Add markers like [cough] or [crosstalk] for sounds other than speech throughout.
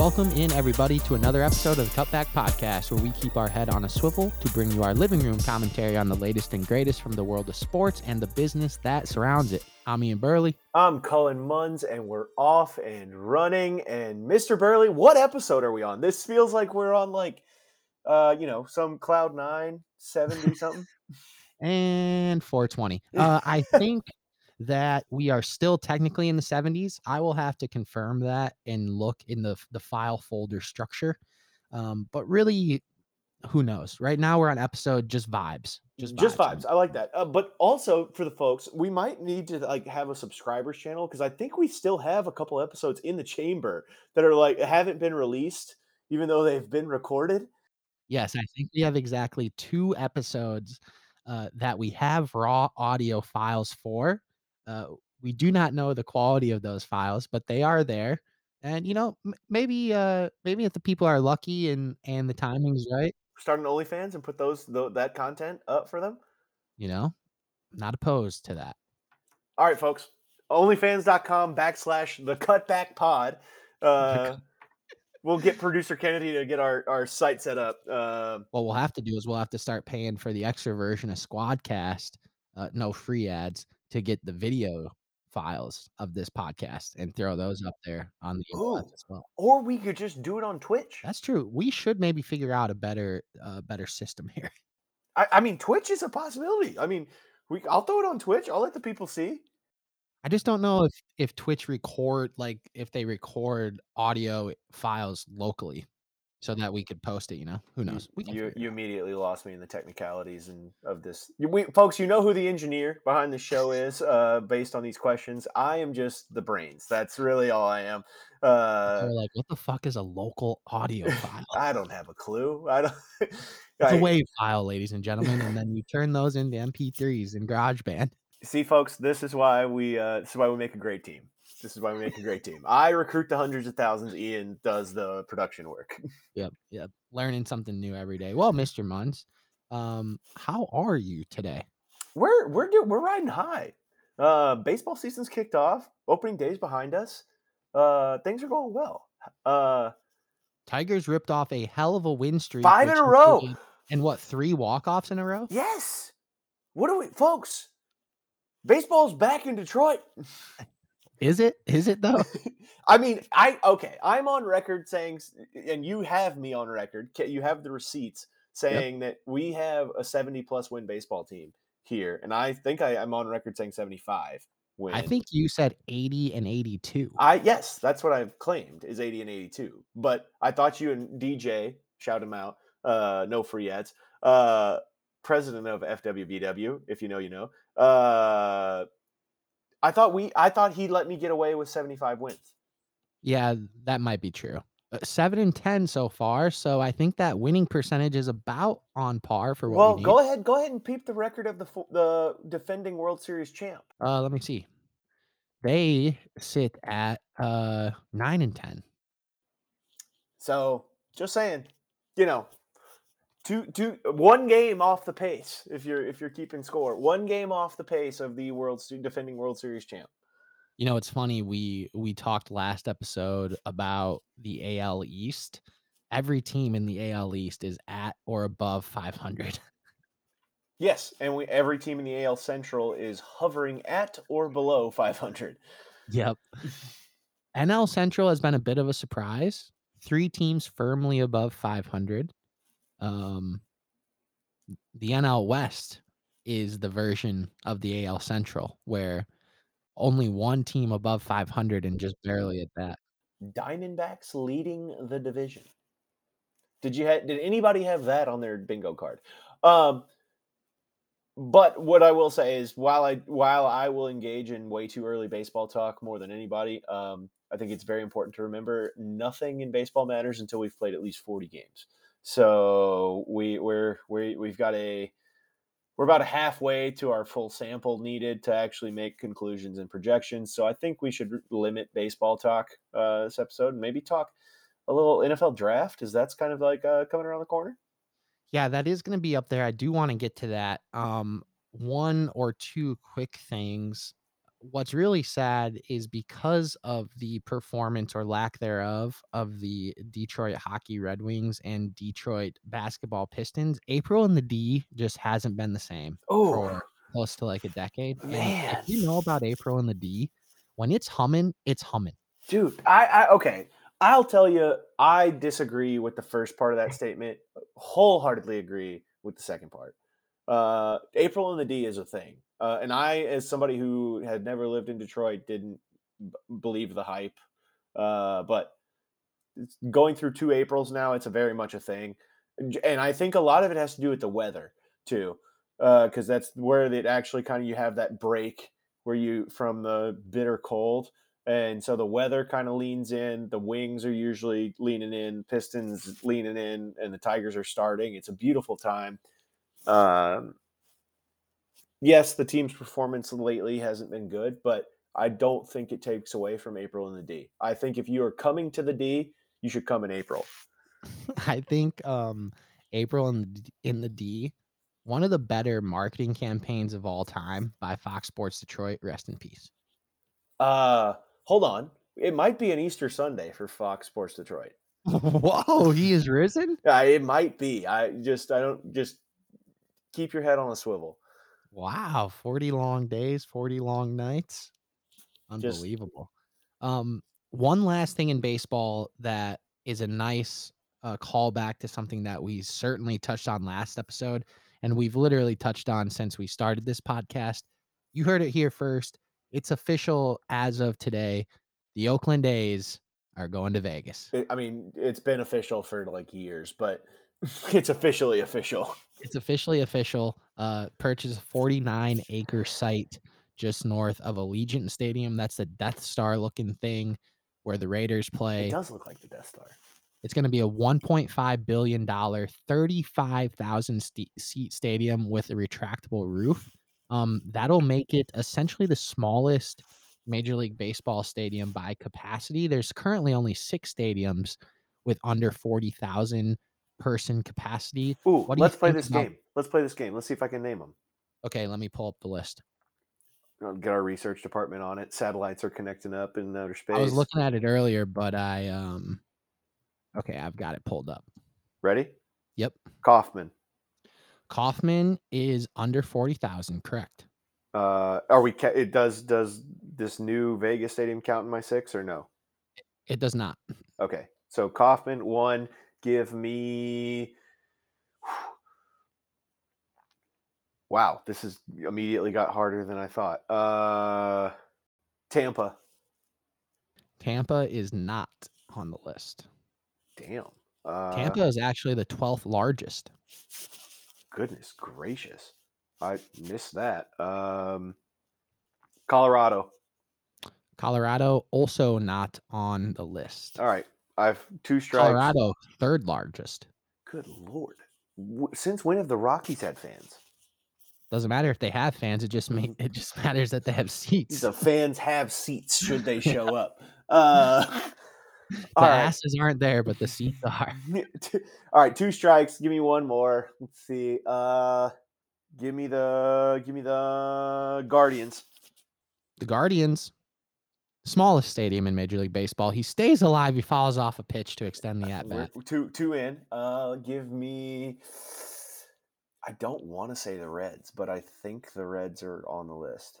Welcome in, everybody, to another episode of the Cutback Podcast, where we keep our head on a swivel to bring you our living room commentary on the latest and greatest from the world of sports and the business that surrounds it. I'm Ian Burley. I'm Cullen Munns, and we're off and running. And Mr. Burley, what episode are we on? This feels like we're on like, uh, you know, some cloud nine, 70 something. [laughs] and 420. Uh, I think that we are still technically in the 70s. I will have to confirm that and look in the the file folder structure. Um, but really, who knows? Right now we're on episode just vibes, just vibes. Just vibes. I like that. Uh, but also for the folks, we might need to like have a subscribers channel because I think we still have a couple episodes in the chamber that are like haven't been released, even though they've been recorded. Yes, I think we have exactly two episodes uh, that we have raw audio files for uh, we do not know the quality of those files, but they are there. And you know, m- maybe uh, maybe if the people are lucky and and the timing's right, Start an OnlyFans and put those that content up for them. you know, not opposed to that. All right, folks. OnlyFans.com backslash the cutback pod. Uh, we'll get producer Kennedy to get our, our site set up. Uh, What we'll have to do is we'll have to start paying for the extra version of Squadcast, uh, no free ads, to get the video files of this podcast and throw those up there on the internet as well. Or we could just do it on Twitch. That's true. We should maybe figure out a better uh, better system here. [laughs] I, I mean, Twitch is a possibility. I mean, we I'll throw it on Twitch. I'll let the people see. I just don't know if if Twitch record like if they record audio files locally so that we could post it. You know, who knows? You you, you immediately lost me in the technicalities and of this. We, folks, you know who the engineer behind the show [laughs] is, uh, based on these questions. I am just the brains. That's really all I am. Uh, like, what the fuck is a local audio [laughs] file? I don't have a clue. I don't. [laughs] it's a wave file, ladies and gentlemen, and then you turn those into MP3s in GarageBand. See, folks, this is why we uh, this is why we make a great team. This is why we make a great team. I recruit the hundreds of thousands. Ian does the production work. [laughs] Yep, yep. Learning something new every day. Well, Mr. Munns, um, how are you today? We're we're do, we're riding high. Uh, baseball season's kicked off. Opening days behind us. Uh, things are going well. Uh, Tigers ripped off a hell of a win streak. Five in a row. And what, three walk offs in a row? Yes. What do we, folks? Baseball's back in Detroit. [laughs] Is it? Is it though? [laughs] I mean, I okay. I'm on record saying, and you have me on record. You have the receipts saying yep. that we have a 70 plus win baseball team here, and I think I, am on record saying 75. Win. I think you said 80 and 82. I yes, that's what I've claimed is 80 and 82. But I thought you and DJ shout him out. Uh, no free ads. Uh, president of FWBW, if you know, you know. Uh, I thought we I thought he let me get away with 75 wins. Yeah, that might be true. Uh, seven and ten so far, so I think that winning percentage is about on par for what. Well, we go ahead, go ahead and peep the record of the the defending World Series champ. Uh, let me see. They sit at uh nine and ten. So, just saying, you know, two two one game off the pace if you're if you're keeping score one game off the pace of the world defending world series champ. You know it's funny we we talked last episode about the al east. Every team in the al east is at or above 500 yes and we every team in the al central is hovering at or below 500 yep. Nl central has been a bit of a surprise. Three teams firmly above 500 um, the NL West is the version of the AL Central where only one team above 500 and just barely at that. Diamondbacks leading the division. Did you have, did anybody have that on their bingo card? Um, but what I will say is while I while I will engage in way too early baseball talk more than anybody, um, I think it's very important to remember nothing in baseball matters until we've played at least 40 games. So we we're we we've got a we're about a halfway to our full sample needed to actually make conclusions and projections. So I think we should limit baseball talk uh, this episode and maybe talk a little NFL draft, Is that's kind of like uh, coming around the corner. Yeah, that is going to be up there. I do want to get to that. Um, one or two quick things. What's really sad is because of the performance or lack thereof of the Detroit Hockey Red Wings and Detroit Basketball Pistons, April in the D just hasn't been the same Oh, for close to like a decade. And Man. if you know about April in the D, when it's humming, it's humming. dude, I, I okay. I'll tell you, I disagree with the first part of that [laughs] statement. Wholeheartedly agree with the second part. Uh, April in the D is a thing, uh, and I, as somebody who had never lived in Detroit, didn't b- believe the hype. Uh, but going through two Aprils now, it's a very much a thing, and I think a lot of it has to do with the weather too, because that's where it actually kind of you have that break where you from the bitter cold and so the weather kind of leans in. The Wings are usually leaning in, Pistons leaning in, and the Tigers are starting. It's a beautiful time. Um, yes, the team's performance lately hasn't been good, but I don't think it takes away from April in the D. I think if you are coming to the D, you should come in April. [laughs] I think um April in the, in the D, one of the better marketing campaigns of all time by Fox Sports Detroit. Rest in peace. Uh, hold on. It might be an Easter Sunday for Fox Sports Detroit. [laughs] Whoa, he is risen. Yeah, it might be. I just, I don't just keep your head on a swivel. Wow, 40 long days, 40 long nights. Just- Unbelievable. Um, one last thing in baseball that is a nice uh, callback to something that we certainly touched on last episode, and we've literally touched on since we started this podcast. You heard it here first. It's official as of today. The Oakland A's are going to Vegas. I mean, it's been official for like years, but [laughs] it's officially official. It's officially official. Uh, purchase a 49 acre site just north of Allegiant Stadium. That's the Death Star looking thing where the Raiders play. It does look like the Death Star. It's going to be a 1.5 billion dollar, 35,000 st- seat stadium with a retractable roof. Um, that'll make it essentially the smallest Major League Baseball stadium by capacity. There's currently only six stadiums with under 40,000 person capacity. Ooh, let's play this about- game. Let's play this game. Let's see if I can name them. Okay, let me pull up the list. I'll get our research department on it. Satellites are connecting up in outer space. I was looking at it earlier, but I um okay, I've got it pulled up. Ready? Yep. Kauffman. Kauffman is under 40,000, correct? Uh, are we? Ca- it does. Does this new Vegas stadium count in my six or no? It does not. Okay. So Kauffman one. Give me. [sighs] Wow, this is immediately got harder than I thought. Uh, Tampa. Tampa is not on the list. Damn. Uh, Tampa is actually the 12th largest. Goodness gracious, I missed that. Um, Colorado. Colorado also not on the list. All right, I've two strikes. Colorado third largest. Good lord. Since when have the Rockies had fans? Doesn't matter if they have fans, it just make, it just matters that they have seats. The fans have seats should they show [laughs] up. Uh, [laughs] The all right. asses aren't there, but the seats are. [laughs] All right, two strikes. Give me one more. Let's see. Uh, give me the give me the Guardians. The Guardians, smallest stadium in Major League Baseball. He stays alive. He falls off a pitch to extend the at bat. Two two in. Uh, give me. I don't want to say the Reds, but I think the Reds are on the list.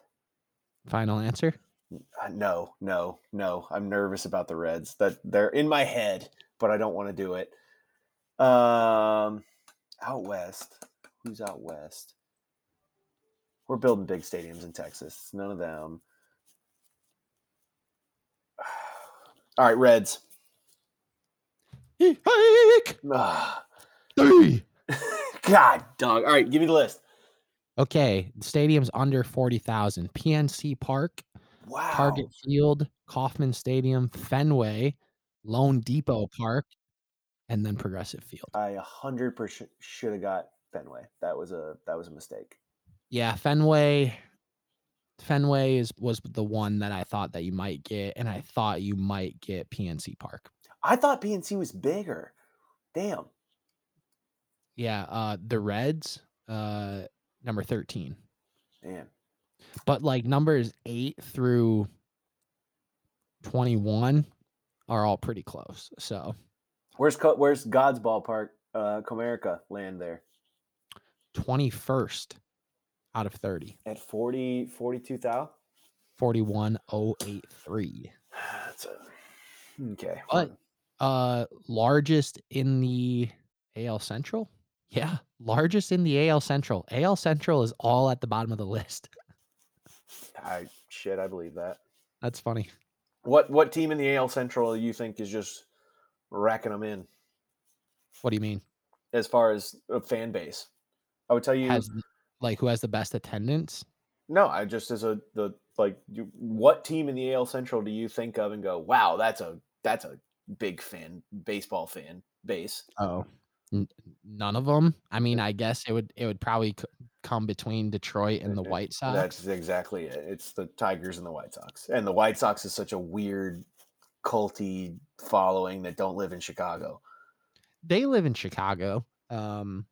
Final answer. Uh, no, no, no. I'm nervous about the Reds. That they're in my head, but I don't want to do it. Um, out west. Who's out west? We're building big stadiums in Texas. None of them. All right, Reds. Three. God, dog. All right, give me the list. Okay, the stadium's under 40,000. PNC Park, Wow. Target Field, Kauffman Stadium, Fenway, loanDepot Park, and then Progressive Field. I a hundred percent should have got Fenway. That was a that was a mistake. Yeah, Fenway. Fenway is was the one that I thought that you might get, and I thought you might get PNC Park. I thought PNC was bigger. Damn. Yeah, uh the Reds, uh number 13. Man. But like numbers eight through 21 are all pretty close. So Where's where's God's ballpark? Uh, Comerica land there 21st out of 30, at 40, 42,000. 41083. That's a okay. But uh largest in the AL Central? Yeah, largest in the AL Central. AL Central is all at the bottom of the list. I shit, I believe that. That's funny. What what team in the AL Central do you think is just racking them in What do you mean? as far as a fan base? I would tell you Has like who has the best attendance? no. I just as a the like you, what team in the AL Central do you think of and go, wow, that's a that's a big fan baseball fan base. Oh, n- none of them. I mean, I guess it would it would probably c- come between Detroit and the Uh, White Sox. That's exactly it. It's the Tigers and the White Sox. And the White Sox is such a weird culty following that don't live in Chicago. they live in Chicago. Um,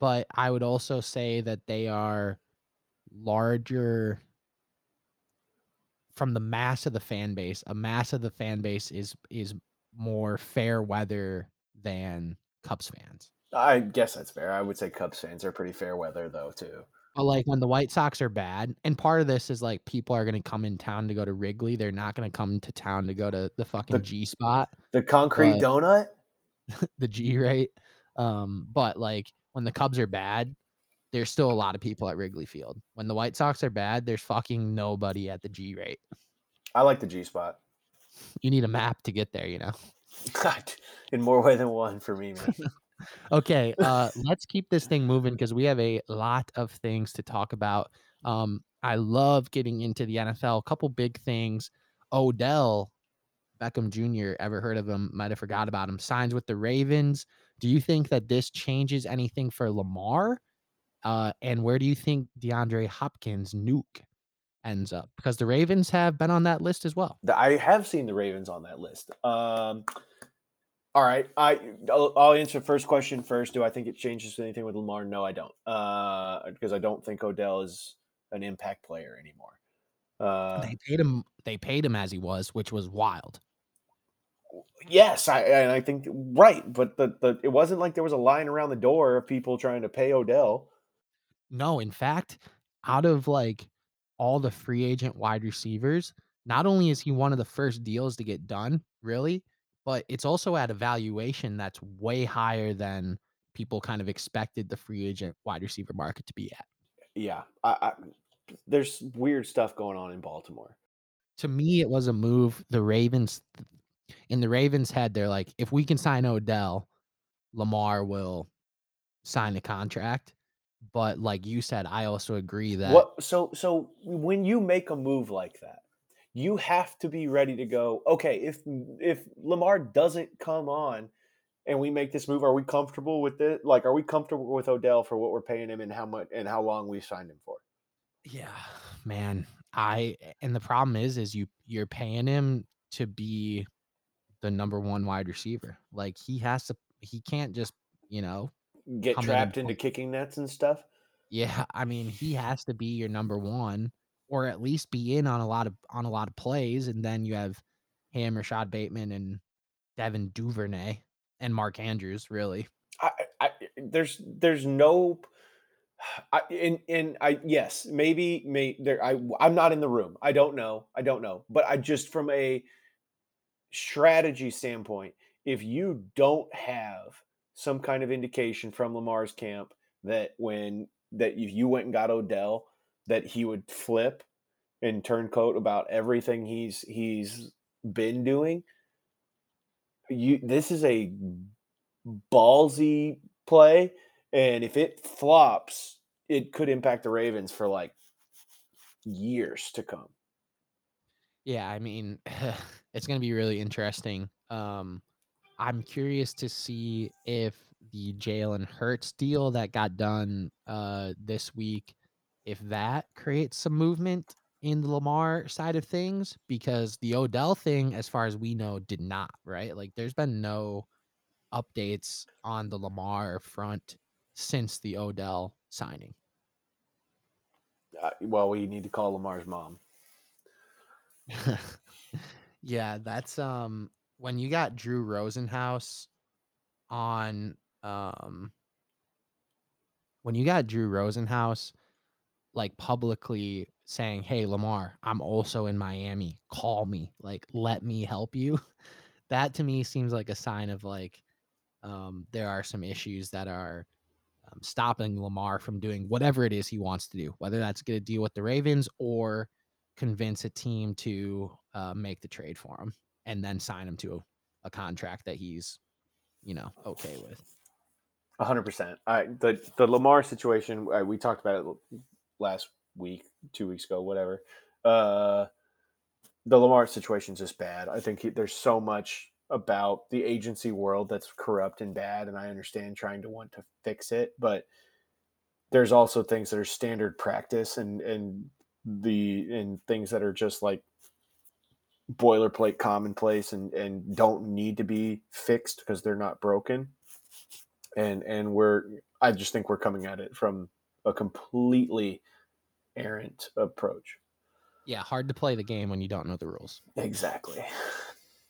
but I would also say that they are larger from the mass of the fan base. A mass of the fan base is is more fair weather than Cubs fans. I guess that's fair. I would say Cubs fans are pretty fair weather though too. But like when the White Sox are bad, and part of this is like people are gonna come in town to go to Wrigley. They're not gonna come to town to go to the fucking G spot. The concrete donut? [laughs] the G rate. Um, but like when the Cubs are bad, there's still a lot of people at Wrigley Field. When the White Sox are bad, there's fucking nobody at the G rate. I like the G spot. You need a map to get there, you know. [laughs] in more way than one for me, man. [laughs] Okay, uh, let's keep this thing moving because we have a lot of things to talk about. Um, I love getting into the NFL. A couple big things. Odell Beckham Jr. Ever heard of him? Might have forgot about him. Signs with the Ravens. Do you think that this changes anything for Lamar? Uh, and where do you think DeAndre Hopkins Nuk ends up? Because the Ravens have been on that list as well. I have seen the Ravens on that list. Um, all right, I I'll, I'll answer first question first. Do I think it changes anything with Lamar? No, I don't. Uh, because I don't think Odell is an impact player anymore. Uh, they paid him. They paid him as he was, which was wild. Yes, I and I think right, but the, the it wasn't like there was a line around the door of people trying to pay Odell. No, in fact, out of like all the free agent wide receivers, not only is he one of the first deals to get done, really, but it's also at a valuation that's way higher than people kind of expected the free agent wide receiver market to be at. Yeah, I, I, there's weird stuff going on in Baltimore. To me, it was a move. The Ravens, in the Ravens' head, they're like, if we can sign Odell, Lamar will sign the contract. But like you said, I also agree that What so so when you make a move like that, you have to be ready to go, okay, if if Lamar doesn't come on and we make this move, are we comfortable with it? Like are we comfortable with Odell for what we're paying him and how much and how long we signed him for? Yeah, man. I and the problem is is you you're paying him to be the number one wide receiver. Like he has to he can't just, you know, Get Come in trapped into kicking nets and stuff? yeah, I mean, he has to be your number one or at least be in on a lot of on a lot of plays and then you have him, Rashod Bateman and Devin Duvernay and Mark Andrews, really. I, I there's there's no I and and I yes maybe may there I I'm not in the room I don't know I don't know but I just from a strategy standpoint if you don't have some kind of indication from Lamar's camp that when that if you went and got Odell that he would flip and turn coat about everything he's he's been doing you this is a ballsy play and if it flops it could impact the ravens for like years to come. Yeah, I mean, [laughs] it's going to be really interesting. Um, I'm curious to see if the Jalen Hurts deal that got done uh, this week, if that creates some movement in the Lamar side of things, because the Odell thing, as far as we know, did not. Right? Like, there's been no updates on the Lamar front since the Odell signing. Uh, well, we need to call Lamar's mom. [laughs] yeah, that's um when you got Drew Rosenhaus on um when you got Drew Rosenhaus like publicly saying, "Hey Lamar, I'm also in Miami. Call me. Like let me help you." [laughs] that to me seems like a sign of like um there are some issues that are um, stopping Lamar from doing whatever it is he wants to do, whether that's get a deal with the Ravens or convince a team to uh, make the trade for him and then sign him to a, a contract that he's, you know, okay with. hundred percent. I the the Lamar situation. Uh, we talked about it last week, two weeks ago, whatever. Uh, the Lamar situation is just bad. I think he, there's so much about the agency world that's corrupt and bad, and I understand trying to want to fix it, but there's also things that are standard practice and and the and things that are just like boilerplate commonplace and and don't need to be fixed because they're not broken and and we're i just think we're coming at it from a completely errant approach Yeah, hard to play the game when you don't know the rules. exactly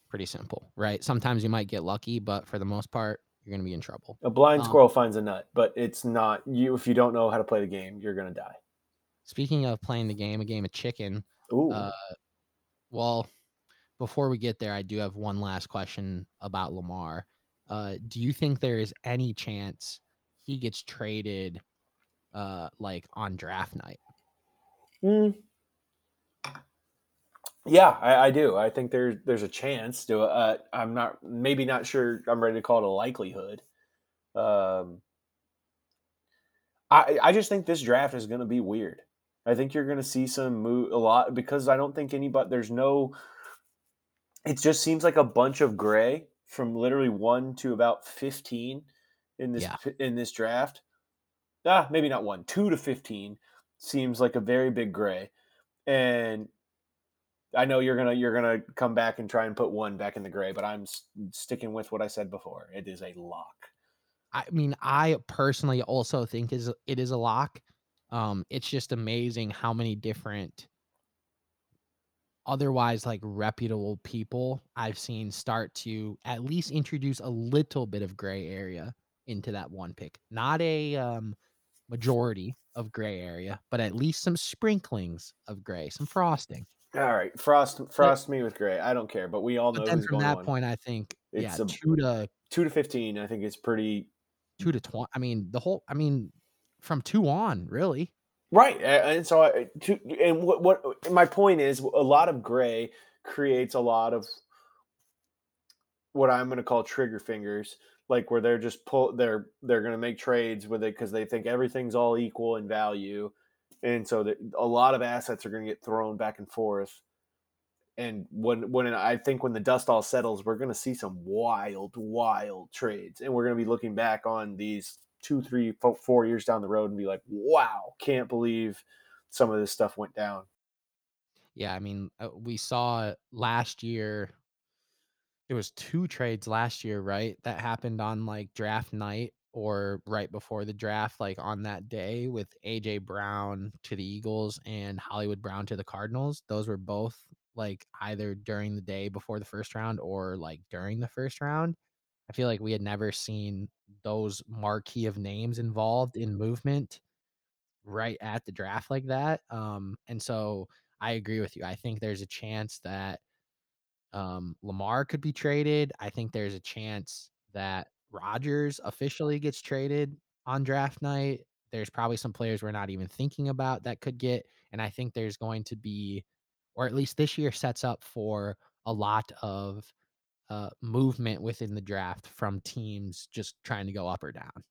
Pretty simple, right? Sometimes you might get lucky, but for the most part, you're going to be in trouble. a blind Um, squirrel finds a nut but it's not you if you don't know how to play the game you're gonna die Speaking of playing the game, a game of chicken, Ooh. Uh, well, before we get there, I do have one last question about Lamar. Uh, do you think there is any chance he gets traded, uh, like on draft night? Mm. Yeah, I, I do. I think there's there's a chance to. Uh, I'm not maybe not sure. I'm ready to call it a likelihood. Um, I I just think this draft is going to be weird. I think you're going to see some move a lot because I don't think anybody. There's no. It just seems like a bunch of gray from literally one to about fifteen in this Yeah. in this draft. Ah, maybe not one, two to fifteen seems like a very big gray, and I know you're gonna you're gonna come back and try and put one back in the gray, but I'm s- sticking with what I said before. It is a lock. I mean, I personally also think is it is a lock. Um, it's just amazing how many different otherwise like reputable people I've seen start to at least introduce a little bit of gray area into that one pick. Not a um majority of gray area, but at least some sprinklings of gray, some frosting. All right, frost frost me with gray. I don't care, but we all know But then who's from going that one. point, I think yeah, It's a- two to Two to fifteen, I think it's pretty two to twenty. I mean, the whole. I mean, from two on, really. Right. And so, I, to, and what what my point is, a lot of gray creates a lot of what I'm going to call trigger fingers, like where they're just pull they're they're going to make trades with it because they think everything's all equal in value, and so that a lot of assets are going to get thrown back and forth. And when when I think when the dust all settles, we're going to see some wild, wild trades, and we're going to be looking back on these two, three, fo- four years down the road and be like, "Wow, can't believe some of this stuff went down." Yeah, I mean, uh, we saw last year. There was two trades last year, right? That happened on like draft night or right before the draft, like on that day with AJ Brown to the Eagles and Hollywood Brown to the Cardinals. Those were both like either during the day before the first round or like during the first round. I feel like we had never seen those marquee of names involved in movement right at the draft like that. Um, and so I agree with you. I think there's a chance that um, Lamar could be traded. I think there's a chance that Rodgers officially gets traded on draft night. There's probably some players we're not even thinking about that could get. And I think there's going to be, or at least this year sets up for a lot of uh, movement within the draft from teams just trying to go up or down.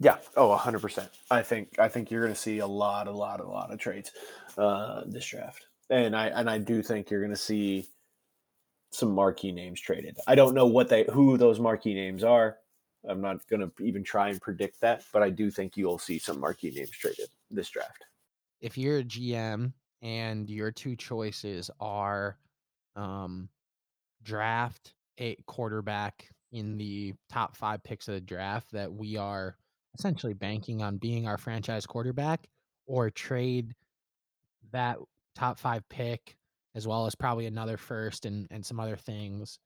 Yeah. Oh, hundred percent. I think I think you're going to see a lot, a lot, a lot of trades uh, this draft, and I and I do think you're going to see some marquee names traded. I don't know what they who those marquee names are. I'm not going to even try and predict that, but I do think you'll see some marquee names traded this draft. if you're a GM and your two choices are um, draft a quarterback in the top five picks of the draft that we are essentially banking on being our franchise quarterback, or trade that top five pick, as well as probably another first and and some other things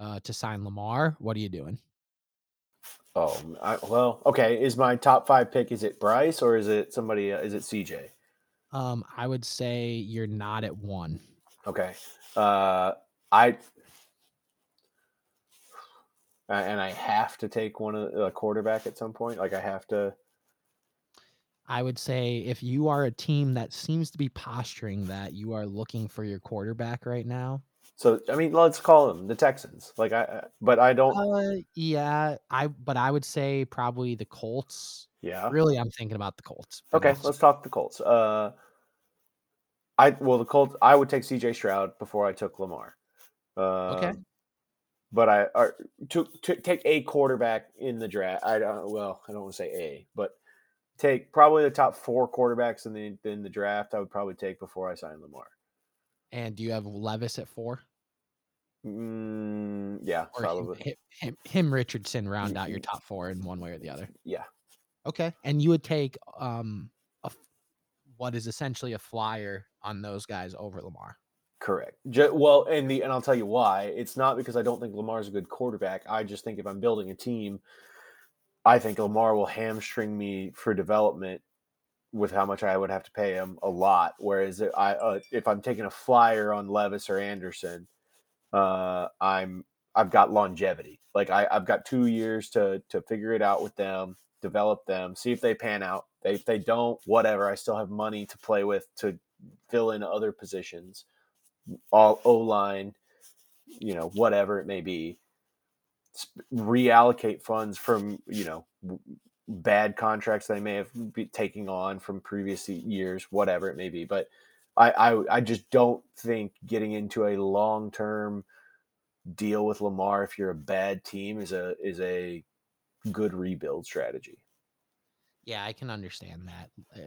uh, to sign Lamar, what are you doing? Oh, I, well, okay. Is my top five pick? Is it Bryce or is it somebody? Uh, is it CJ? Um, I would say you're not at one. Okay. Uh, I and I have to take one of a quarterback at some point. Like I have to. I would say if you are a team that seems to be posturing that you are looking for your quarterback right now. So I mean, let's call them the Texans. Like I, but I don't. Uh, yeah, I but I would say probably the Colts. Yeah. Really, I'm thinking about the Colts. Okay, let's talk the Colts. Uh, I well the Colts. I would take C.J. Stroud before I took Lamar. Um, okay. But I are to, to take a quarterback in the draft. I don't. Well, I don't want to say a, but take probably the top four quarterbacks in the in the draft. I would probably take before I sign Lamar. And do you have Levis at four? Mm, yeah, or probably. Him, him, him, Richardson round out your top four in one way or the other. Yeah. Okay, and you would take um a, what is essentially a flyer on those guys over Lamar. Correct. well, and the and I'll tell you why. It's not because I don't think Lamar's a good quarterback. I just think if I'm building a team, I think Lamar will hamstring me for development with how much I would have to pay him a lot. Whereas I uh, if I'm taking a flyer on Levis or Anderson, uh, I'm I've got longevity. Like I, I've got two years to to figure it out with them, develop them, see if they pan out. If they don't, whatever. I still have money to play with to fill in other positions, all O line, you know, whatever it may be. Reallocate funds from you know bad contracts they may have been taking on from previous years, whatever it may be. But I, I, I just don't think getting into a long term deal with Lamar if you're a bad team is a is a good rebuild strategy. Yeah, I can understand that. Uh,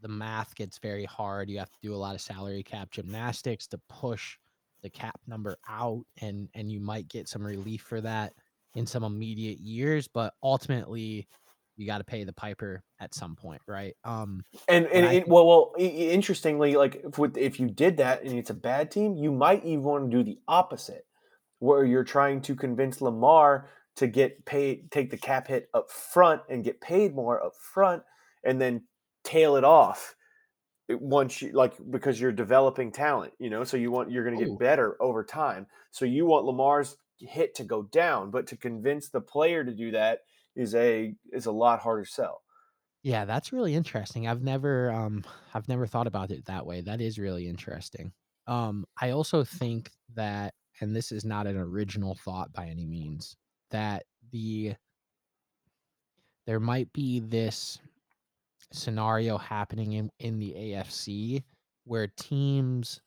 The math gets very hard. You have to do a lot of salary cap gymnastics to push the cap number out and and you might get some relief for that in some immediate years, but ultimately you got to pay the piper at some point, right? Um, and and it, well, well, interestingly, like if with, if you did that and it's a bad team, you might even want to do the opposite, where you're trying to convince Lamar to get paid, take the cap hit up front and get paid more up front, and then tail it off once you like because you're developing talent, you know. So you want you're going to get better over time. So you want Lamar's hit to go down, but to convince the player to do that is a is a lot harder sell. Yeah, that's really interesting. I've never um I've never thought about it that way. That is really interesting. Um I also think that and this is not an original thought by any means that the there might be this scenario happening in in the AFC where teams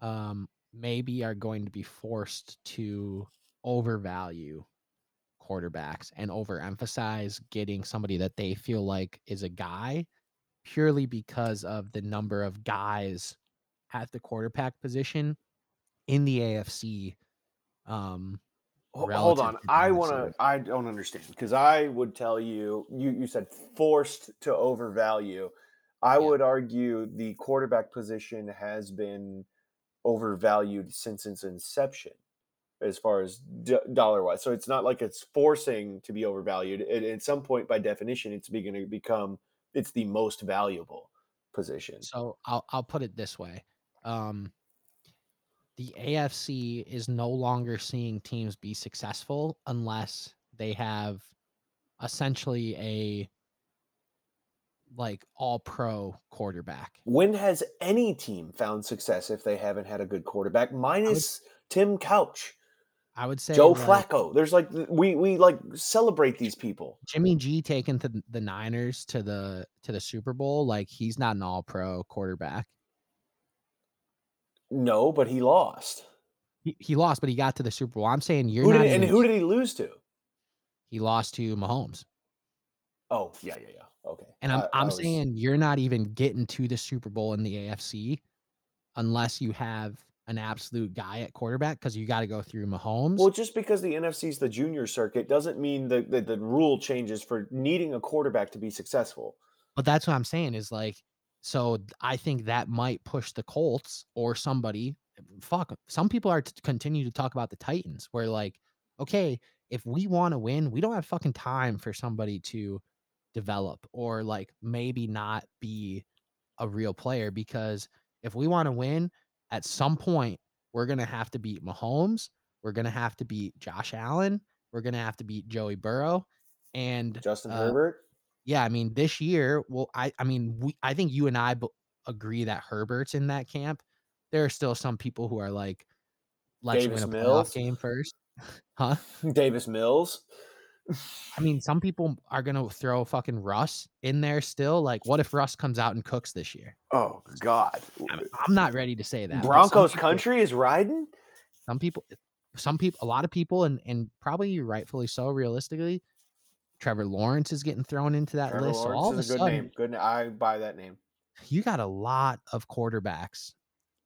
um maybe are going to be forced to overvalue quarterbacks and overemphasize getting somebody that they feel like is a guy purely because of the number of guys at the quarterback position in the AFC. Um, Hold on, I want to. I don't understand because I would tell you. You you said forced to overvalue. I yeah. would argue the quarterback position has been overvalued since its inception as far as d- dollar wise. So it's not like it's forcing to be overvalued. It, at some point, by definition, it's going to become it's the most valuable position. So I'll I'll put it this way: um, the AFC is no longer seeing teams be successful unless they have essentially a like all pro quarterback. When has any team found success if they haven't had a good quarterback? Minus would, Tim Couch. I would say Joe like, Flacco. There's like we we like celebrate these people. Jimmy G taken to the Niners to the to the Super Bowl. Like he's not an All Pro quarterback. No, but he lost. He, he lost, but he got to the Super Bowl. I'm saying you're who not. Did, and who did he lose to? He lost to Mahomes. Oh yeah, yeah, yeah. Okay. And I'm I, I'm I was... saying you're not even getting to the Super Bowl in the AFC unless you have an absolute guy at quarterback because you got to go through Mahomes. Well, just because the NFC is the junior circuit doesn't mean that the, the rule changes for needing a quarterback to be successful. But that's what I'm saying is like So I think that might push the Colts or somebody. Fuck, some people are to continue to talk about the Titans, where like, okay, if we want to win, we don't have fucking time for somebody to develop or like maybe not be a real player because if we want to win, at some point we're gonna have to beat Mahomes, we're gonna have to beat Josh Allen, we're gonna have to beat Joey Burrow, and Justin uh, Herbert. Yeah, I mean this year, well, I I mean we I think you and I b- agree that Herbert's in that camp. There are still some people who are like, let's Davis win a Mills? playoff game first, [laughs] huh? [laughs] Davis Mills. I mean, some people are gonna throw fucking Russ in there still. Like, what if Russ comes out and cooks this year? Oh God. I'm, I'm not ready to say that. but some Broncos people- country is riding. Some people, some people, a lot of people, and and probably rightfully so. Realistically, Trevor Lawrence is getting thrown into that Trevor list. So Lawrence all of a good sudden, name. Good. I buy that name. you got a lot of quarterbacks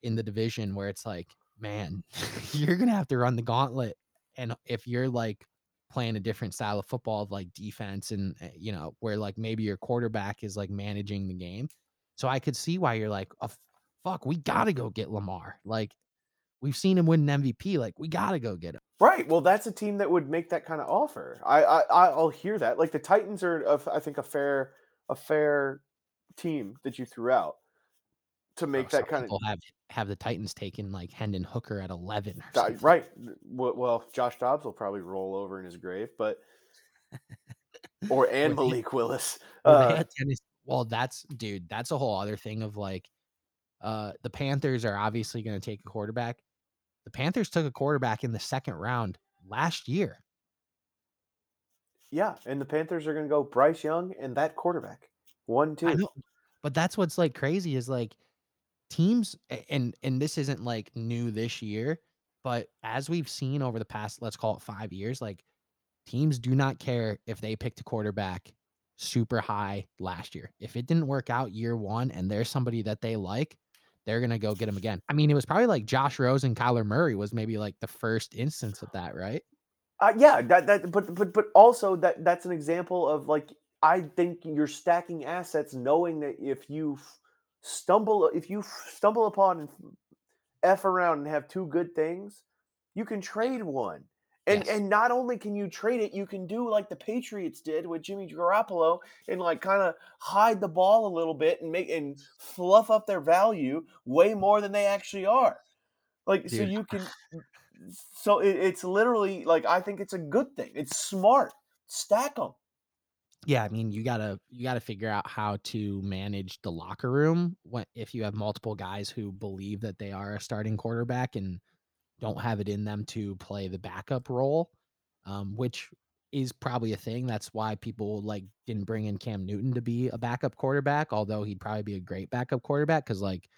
in the division where it's like, man, [laughs] you're gonna have to run the gauntlet. And if you're like playing a different style of football of like defense and uh, you know, where like maybe your quarterback is like managing the game. So I could see why you're like, oh, fuck, we gotta go get Lamar. Like we've seen him win an MVP. Like we gotta go get him. Right. Well, that's a team that would make that kind of offer. I, I I'll hear that. Like the Titans are, a I think, a fair a fair team that you threw out to make Bro, that kind of have have the Titans taking like Hendon Hooker at 11 or something. right. Well, Josh Dobbs will probably roll over in his grave, but or [laughs] and Malik Willis. [laughs] Uh, well, that's dude. That's a whole other thing of like, uh, the Panthers are obviously going to take a quarterback. The Panthers took a quarterback in the second round last year. yeah, and the Panthers are going to go Bryce Young and that quarterback. One, two. But that's what's like crazy is like teams, and and this isn't like new this year, but as we've seen over the past, let's call it five years, like teams do not care if they picked a quarterback super high last year. If it didn't work out year one and there's somebody that they like, they're gonna go get him again. I mean, it was probably like Josh Rosen and Kyler Murray was maybe like the first instance of that, right? Uh, yeah, that, that but but but also that that's an example of like I think you're stacking assets, knowing that if you stumble if you stumble upon and f around and have two good things, you can trade one. And Yes. and not only can you trade it, you can do like the Patriots did with Jimmy Garoppolo and like kind of hide the ball a little bit and make and fluff up their value way more than they actually are. Like so you can so it, it's literally like I think it's a good thing. It's smart. Stack them. Yeah, I mean, you gotta you gotta figure out how to manage the locker room when if you have multiple guys who believe that they are a starting quarterback and don't have it in them to play the backup role, um, which is probably a thing. That's why people like didn't bring in Cam Newton to be a backup quarterback, although he'd probably be a great backup quarterback because like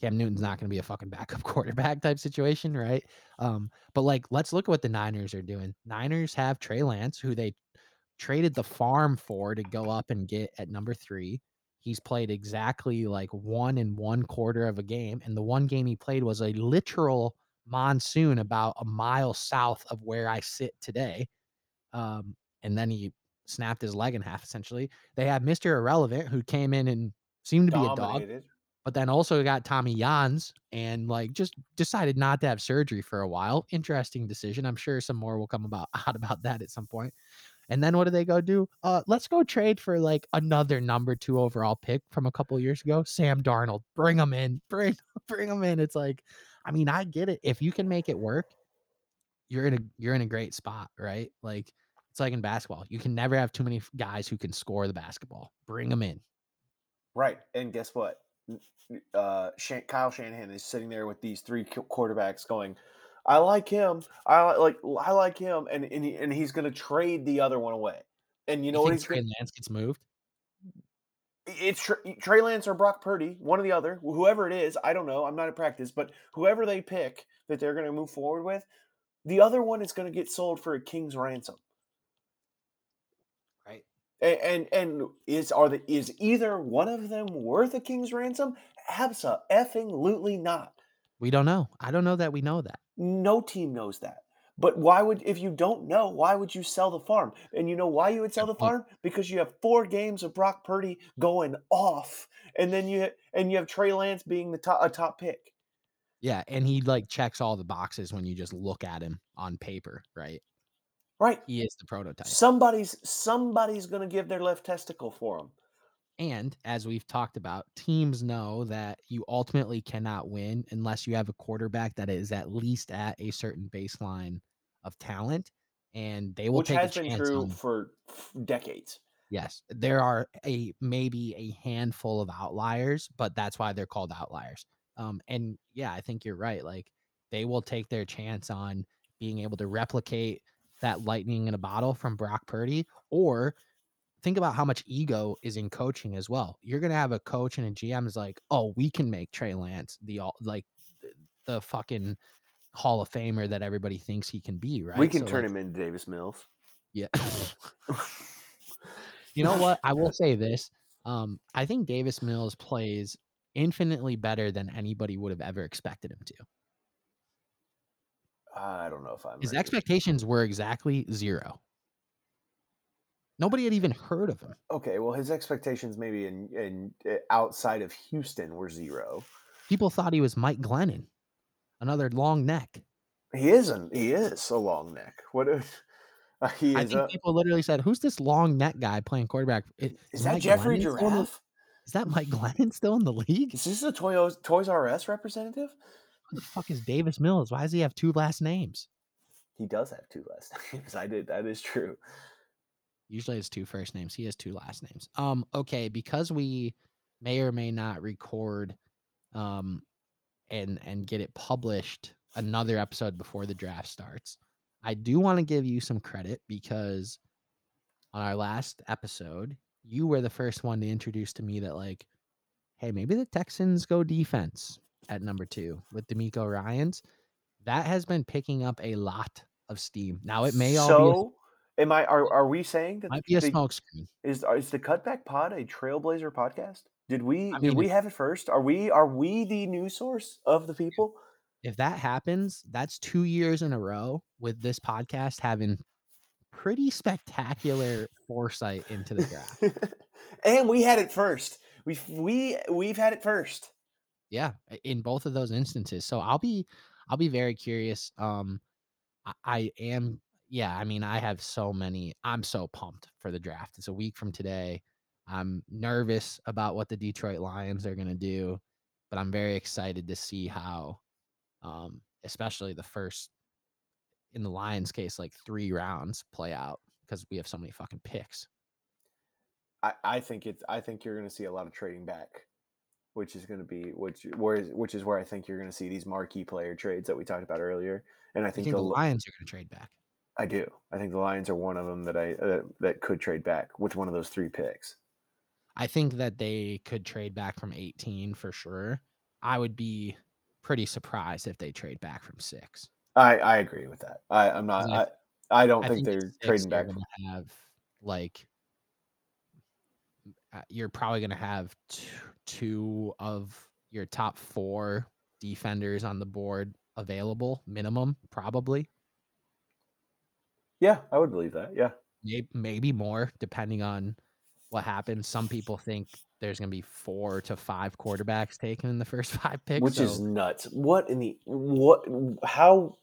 Cam Newton's not going to be a fucking backup [laughs] quarterback type situation, right? Um, but like, let's look at what the Niners are doing. Niners have Trey Lance, who they traded the farm for to go up and get at number three. He's played exactly like one and one quarter of a game. And the one game he played was a literal monsoon about a mile south of where I sit today. Um, and then he snapped his leg in half essentially. They have Mr. Irrelevant who came in and seemed to be a dog but then also got Tommy John's and like just decided not to have surgery for a while. Interesting decision. I'm sure some more will come about [laughs] out about that at some point. And then what do they go do? Uh, let's go trade for like another number two overall pick from a couple years ago, Sam Darnold. Bring him in. Bring [laughs] bring him in. It's like, I mean, I get it. If you can make it work, you're in a you're in a great spot, right? Like it's like in basketball. You can never have too many guys who can score the basketball. Bring them in. Right. And guess what? Uh, Kyle Shanahan is sitting there with these three quarterbacks going, I like him. I like I like him, and and, he, and he's going to trade the other one away. And you know what think he's going Lance gets moved? It's Tr- Trey Lance or Brock Purdy, one or the other, whoever it is. I don't know. I'm not at practice, but whoever they pick that they're going to move forward with, the other one is going to get sold for a king's ransom. Right. And, and and is are the is either one of them worth a king's ransom? Absa effing not. We don't know. I don't know that we know that. No team knows that. But why would if you don't know, why would you sell the farm? And you know why you would sell the farm? Because you have four games of Brock Purdy going off, and then you and you have Trey Lance being the top a top pick. Yeah, and he like checks all the boxes when you just look at him on paper, right? Right. He is the prototype. Somebody's somebody's gonna give their left testicle for him. And as we've talked about, teams know that you ultimately cannot win unless you have a quarterback that is at least at a certain baseline of talent, and they will Which take has a been chance true on for decades. Yes, there are a maybe a handful of outliers, but that's why they're called outliers. Um, and yeah, I think you're right. Like they will take their chance on being able to replicate that lightning in a bottle from Brock Purdy, or think about how much ego is in coaching as well. You're gonna have a coach and a GM is like, oh, we can make Trey Lance the all like the fucking Hall of Famer that everybody thinks he can be, right? We can So, turn like, him into Davis Mills. Yeah. [laughs] You know what? I will say this. Um, I think Davis Mills plays infinitely better than anybody would have ever expected him to. I don't know if I'm His ready. expectations were exactly zero. Nobody had even heard of him. Okay, well, his expectations maybe in in uh, outside of Houston were zero. People thought he was Mike Glennon, another long neck. He isn't. He is a long neck. What if [laughs] uh, he I think A, people literally said, "Who's this long neck guy playing quarterback? I- is that Mike Jeffrey Glennon Giraffe? Is that Mike Glennon still in the league? Is this a Toys Toys R Us representative? Who the fuck is Davis Mills? Why does he have two last names? He does have two last [laughs] names. I did. That is true. Usually it's two first names. He has two last names. Um, okay, because we may or may not record um and and get it published another episode before the draft starts. I do want to give you some credit because on our last episode, you were the first one to introduce to me that like, hey, maybe the Texans go defense at number two with DeMeco Ryans. That has been picking up a lot of steam. Now it may all be a, so, am I? Are, are we saying that might be a the- smokescreen. is is the Cutback Pod a Trailblazer podcast? Did we I did mean, we have it first? Are we are we the news source of the people? if that happens, that's two years in a row with this podcast having pretty spectacular foresight into the draft. [laughs] and we had it first. We we we've had it first. yeah, in both of those instances. So I'll be I'll be very curious. Um I, I am yeah, I mean I have so many I'm so pumped for the draft. It's a week from today. I'm nervous about what the Detroit Lions are gonna do, but I'm very excited to see how um especially the first in the Lions case, like three rounds play out because we have so many fucking picks. I, I think it's I think you're going to see a lot of trading back, which is going to be which where is which is where I think you're going to see these marquee player trades that we talked about earlier. And I I think, think the the, Lions are going to trade back. I do. I think the Lions are one of them that I uh, that could trade back with one of those three picks. I think that they could trade back from 18 for sure. I would be pretty surprised if they trade back from six. I I agree with that. I I'm not. I- I I don't I think, at they're trading back. gonna have like uh, you're probably going to have two, two of your top four defenders on the board available minimum probably Yeah, I would believe that. Yeah. maybe, maybe more depending on what happens. Some people think there's going to be four to five quarterbacks taken in the first [laughs] five picks. which is nuts. What in the what? How?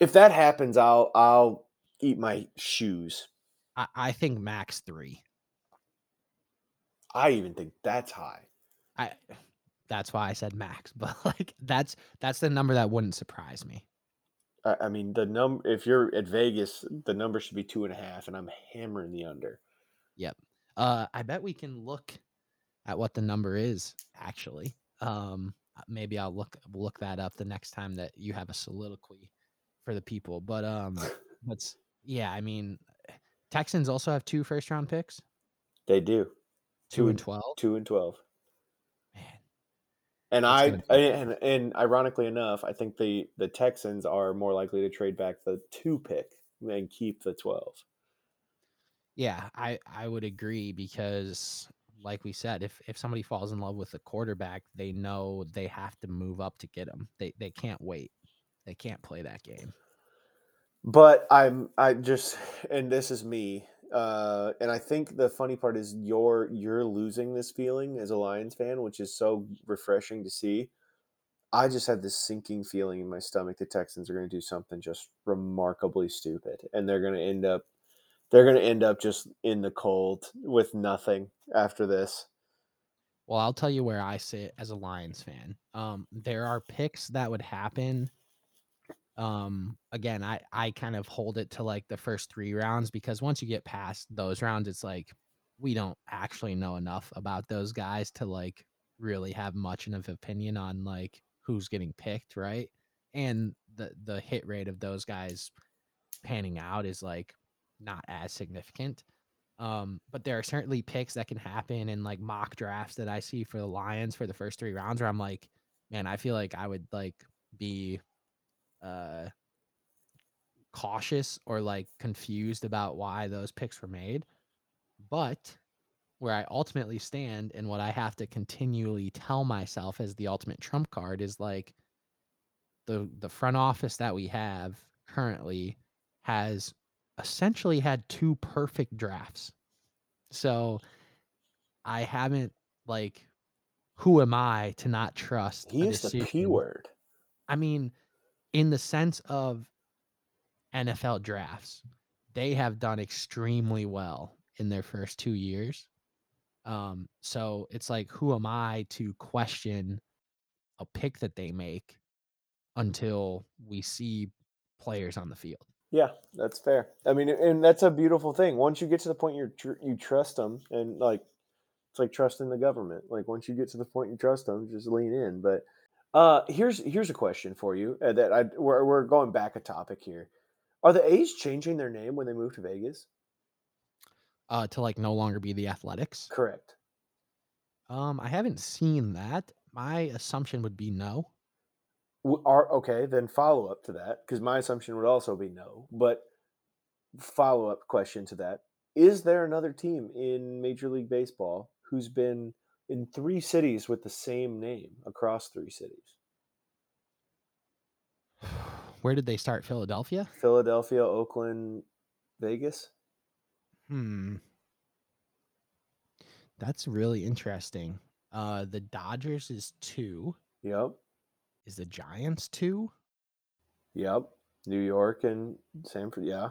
If that happens, I'll I'll eat my shoes. I, I think max three. I even think that's high. I that's why I said max, [laughs] but like that's that's the number that wouldn't surprise me. I, I mean, the number. If you're at Vegas, the number should be two and a half, and I'm hammering the under. Uh, I bet we can look at what the number is actually. Um, uh, maybe I'll look look that up the next time that you have a soliloquy for the people. But um, [laughs] let's yeah. I mean, Texans also have two first round picks, They do two Two and twelve. two and twelve. Man, And That's I and, and ironically enough, I think the the Texans are more likely to trade back the two pick and keep the twelve. Yeah, I I would agree because like we said, if if somebody falls in love with a quarterback, they know they have to move up to get him. They they can't wait. They can't play that game. But I'm I just [sighs] and this is me. Uh, and I think the funny part is you're you're losing this feeling as a Lions fan, which is so refreshing to see. I just had this sinking feeling in my stomach the Texans are going to do something just remarkably stupid, and they're going to end up they're going to end up just in the cold with nothing after this. Well, I'll tell you where I sit as a Lions fan. Um, there are picks that would happen. Um, again, I I kind of hold it to like the first three rounds because once you get past those rounds, it's like we don't actually know enough about those guys to like really have much of an opinion on like who's getting picked, right? And the the hit rate of those guys panning out is like not as significant. Um, but there are certainly picks that can happen in like mock drafts that I see for the Lions for the first three rounds where I'm like, man, I feel like I would like be uh cautious or like confused about why those picks were made. But where I ultimately stand and what I have to continually tell myself as the ultimate trump card is like the the front office that we have currently has essentially had two perfect drafts. So I haven't like who am I to not trust He is the P word. I mean, in the sense of NFL drafts, they have done extremely well in their first 2 years. Um, so it's like, who am I to question a pick that they make until we see players on the field? Yeah, that's fair. I mean, and that's a beautiful thing. Once you get to the point you're tr- you trust them, and like it's like trusting the government. Like once you get to the point you trust them, just lean in. But uh, here's here's a question for you uh, that I we're, we're going back a topic here. Are the A's changing their name when they move to Vegas? Uh, to like no longer be the Athletics. Correct. Um, I haven't seen that. My assumption would be no. Are okay then follow up to that because my assumption would also be no. But follow up question to that: Is there another team in Major League Baseball who's been in three cities with the same name across three cities? [sighs] Where did they start? Philadelphia? Philadelphia, Oakland, Vegas. Hmm. That's really interesting. Uh, the Dodgers is two. Yep. Is the Giants two? Yep. New York and San Fran. Yeah.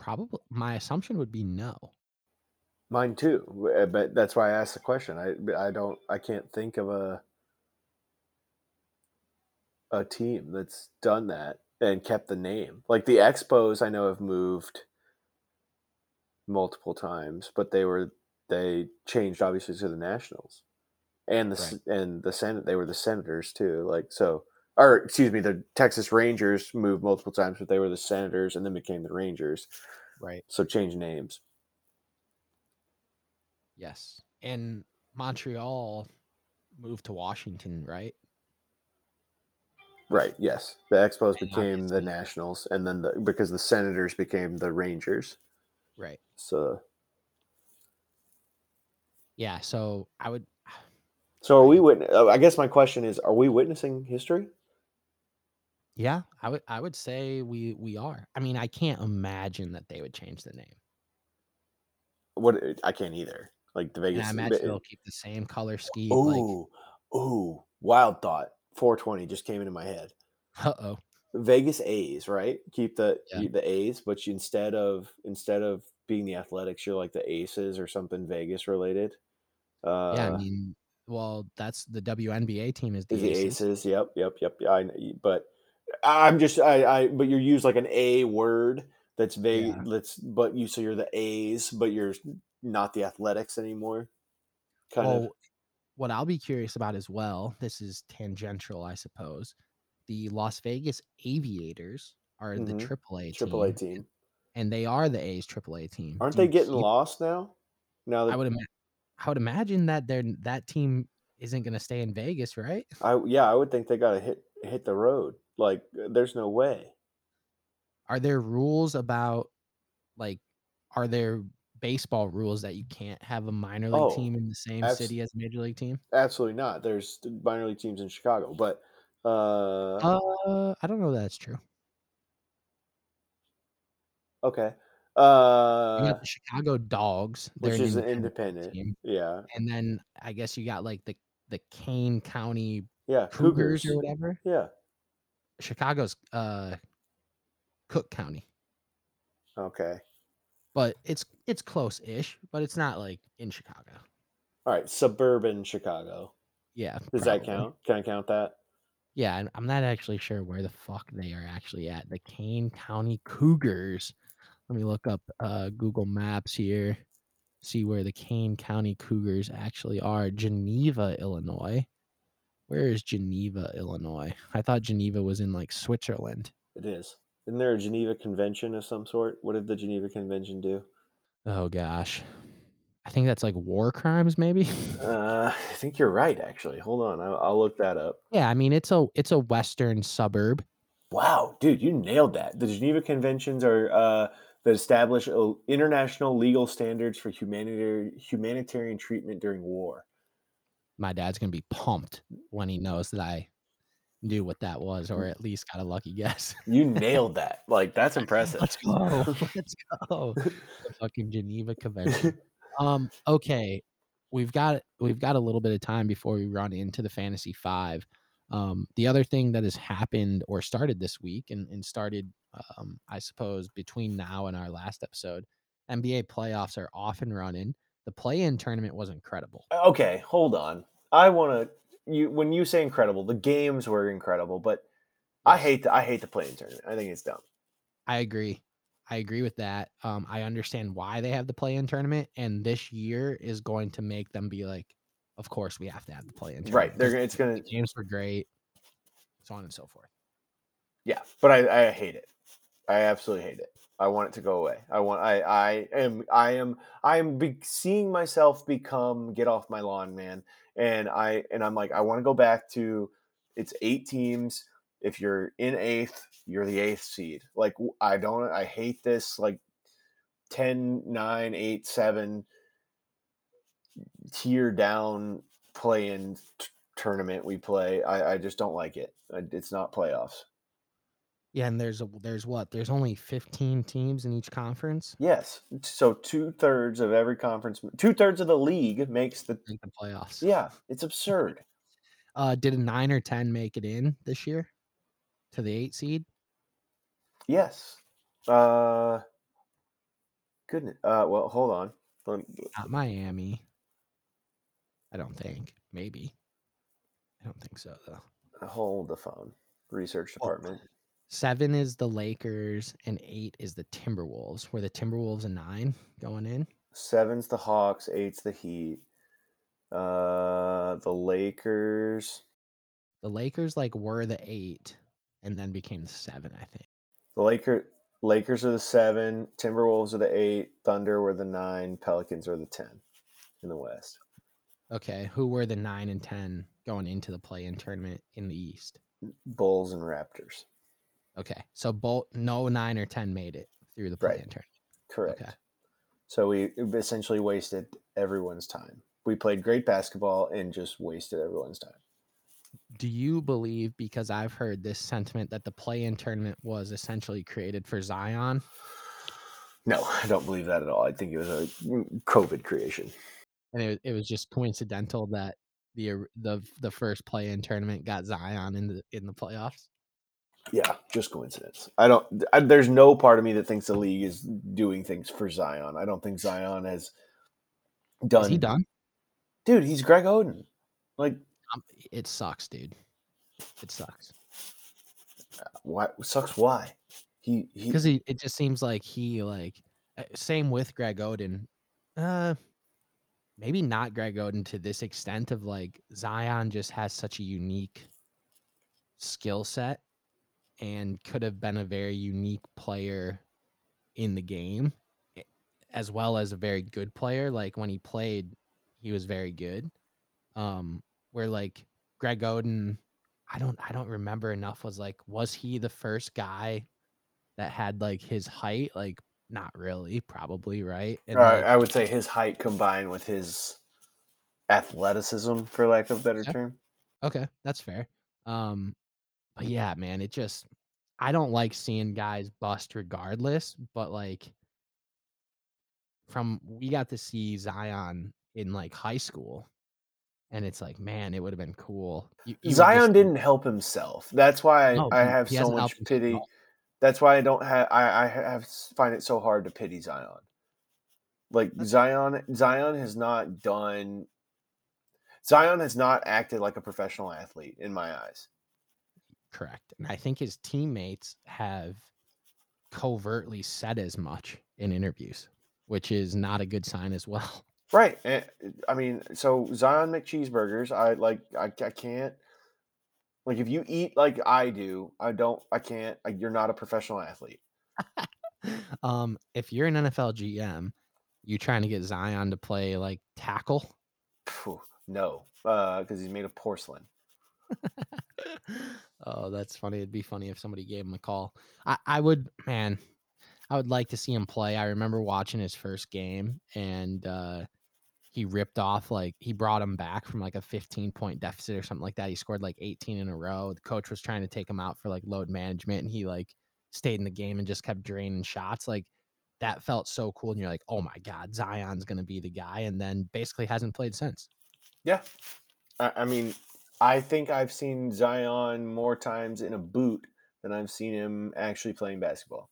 Probably. My assumption would be no. Mine too. uh, But that's why I asked the question. I I don't I can't think of a a team that's done that and kept the name. Like the Expos I know have moved multiple times, but they were they changed obviously to the Nationals. And the Right. and the Senate they were the Senators too. Like so or excuse me, the Texas Rangers moved multiple times, but they were the Senators and then became the Rangers. Right. So change names. Yes. And Montreal moved to Washington, right? Right. Yes, the Expos And became the Nationals, and then the because the Senators became the Rangers. Right. So, Yeah. So I would. So are we? Wit- uh, I guess my question is: Are we witnessing history? Yeah, I would. I would say we we are. I mean, I can't imagine that they would change the name. What I can't either. Like the And Vegas. I imagine they'll keep the same color scheme. Like, Ooh, ooh, wild thought. 420 just came into my head. uh oh. Vegas A's, right? Keep the Yeah. you- the A's, but you, instead of instead of being the Athletics, you're like the Aces or something Vegas related. Uh, yeah, I mean, well, that's the WNBA team is the, the Aces. aces. Yep, yep, yep. Yeah, I but I'm just I I but you use like an A word that's vague. Yeah. Let's but you so you're the A's, but you're not the athletics anymore. Kind well, of. what I'll be curious about as well. This is tangential, I suppose. The Las Vegas Aviators are the Mhm. AAA Triple A team, team. and they are the A's AAA team. Aren't they getting keep- lost now? Now that I would ima- I would imagine that they're that team isn't going to stay in Vegas, right? I yeah, I would think they got to hit hit the road. Like there's no way. Are there rules about like are there baseball rules that you can't have a minor league Oh, team in the same abs- city as a major league team? Absolutely not. There's minor league teams in Chicago, but uh, Uh, I don't know that's true. Okay. You Uh, got the Chicago Dogs. Which is an independent team. Yeah. And then I guess you got like the the Kane County Yeah. Cougars or whatever. Yeah. Chicago's uh Cook County. Okay. But it's it's close-ish, but it's not like in Chicago. All right. Suburban Chicago. Yeah. Does that count? Can I count that? Yeah, I'm not actually sure where the fuck they are actually at. The Kane County Cougars. Let me look up uh, Google Maps here. See where the Kane County Cougars actually are. Geneva, Illinois. Where is Geneva, Illinois? I thought Geneva was in like Switzerland. It is. Isn't there a Geneva Convention of some sort? What did the Geneva Convention do? Oh gosh. I think that's like war crimes, maybe. [laughs] Uh, I think you're right. Actually, hold on. I'll, I'll look that up. yeah, I mean it's a it's a western suburb. Wow, dude, you nailed that. The Geneva Conventions are uh, that establish uh, international legal standards for humanitarian humanitarian treatment during war. My dad's gonna be pumped when he knows that I knew what that was, or at least got a lucky guess. You [laughs] nailed that. Like that's impressive. Let's go. [laughs] Let's go. The fucking Geneva Convention. [laughs] Um, okay. We've got we've got a little bit of time before we run into the fantasy five. Um, the other thing that has happened or started this week and, and started um, I suppose between now and our last episode, NBA playoffs are off and running. The play-in tournament was incredible. okay, hold on. I want to you when you say incredible, the games were incredible, but I hate the, I hate the play in tournament. I think it's dumb. I agree. I agree with that. Um, I understand why they have the play-in tournament, and this year is going to make them be like, of course we have to have the play-in tournament. Right. They're gonna it's gonna the games were great, so on and so forth. Yeah, but I, I hate it. I absolutely hate it. I want it to go away. I want. I. I am. I am. I am be, seeing myself become get off my lawn, man. And I. And I'm like, I want to go back to. It's eight teams. If you're in eighth, you're the eighth seed. Like I don't. I hate this. Like 10, 9, 8, 7 tier down play-in t- tournament we play. I, I just don't like it. It's not playoffs. Yeah, and there's a there's what? There's only 15 teams in each conference. Yes. So two thirds of every conference, two thirds of the league makes the. The playoffs. Yeah, it's absurd. [laughs] Uh, did a nine or ten make it in this year to the eight seed? Yes. Uh. Goodness. Uh. Well, hold on. Me- Not Miami. I don't think. Maybe. I don't think so though. Hold the phone. Research department. Seven is the Lakers and eight is the Timberwolves. Were the Timberwolves a nine going in? Seven's the Hawks. Eight's the Heat. Uh. The Lakers. The Lakers like were the eight and then became the seven, I think. The Laker. Lakers are the seven. Timberwolves are the eight. Thunder were the nine. Pelicans are the ten in the West. Okay. Who were the nine and ten going into the play in tournament in the East? Bulls and Raptors. Okay. So both no nine or ten made it through the play in Right. tournament. Correct. So we essentially wasted everyone's time. We played great basketball and just wasted everyone's time. Do you believe, because I've heard this sentiment, that the play in tournament was essentially created for Zion? No, I don't believe that at all. I think it was a mm, COVID creation. And it, it was just coincidental that the the the first play in tournament got Zion in the in the playoffs. Yeah, just coincidence. I don't. I, there's no part of me that thinks the league is doing things for Zion. I don't think Zion has done. Is he done? Dude, he's Greg Oden. Like, Um, it sucks, dude. It sucks why sucks? Why? He he. because he it just seems like he like uh, same with Greg Oden. Uh, maybe not Greg Oden to this extent of like Zion just has such a unique skill set and could have been a very unique player in the game as well as a very good player. Like when he played he was very good. Um where like Greg Oden I don't I don't remember enough was like was he the first guy that had like his height like not really probably right and Uh, like, I would say his height combined with his athleticism, for lack of a better Okay. term. Okay, that's fair. Um, but yeah, man, it just I don't like seeing guys bust regardless, but, like from we got to see Zion in, like, high school, and it's like, man, it would've been cool. You you would just Zion didn't help himself. That's why No, I have so much pity. all. That's why I don't have I I have find it so hard to pity Zion. Like Zion Zion has not done Zion has not acted like a professional athlete in my eyes. correct, and I think his teammates have covertly said as much in interviews, which is not a good sign as well. Right. And I mean, so Zion McCheeseburgers, I like I, I can't like if you eat like I do, I don't I can't I, you're not a professional athlete. [laughs] Um, if you're an NFL GM, you trying to get Zion to play, like, tackle? Phew, no. Uh because he's made of porcelain. [laughs] Oh, that's funny. It'd be funny if somebody gave him a call. I I would man, I would like to see him play. I remember watching his first game and, uh, he ripped off, like he brought him back from, like, a 15 point deficit or something like that. He scored, like, 18 in a row. The coach was trying to take him out for, like, load management, and he, like, stayed in the game and just kept draining shots. Like, that felt so cool, and you're like, "Oh my god, Zion's gonna be the guy," and then basically hasn't played since. Yeah. I, I mean, I think I've seen Zion more times in a boot than I've seen him actually playing basketball.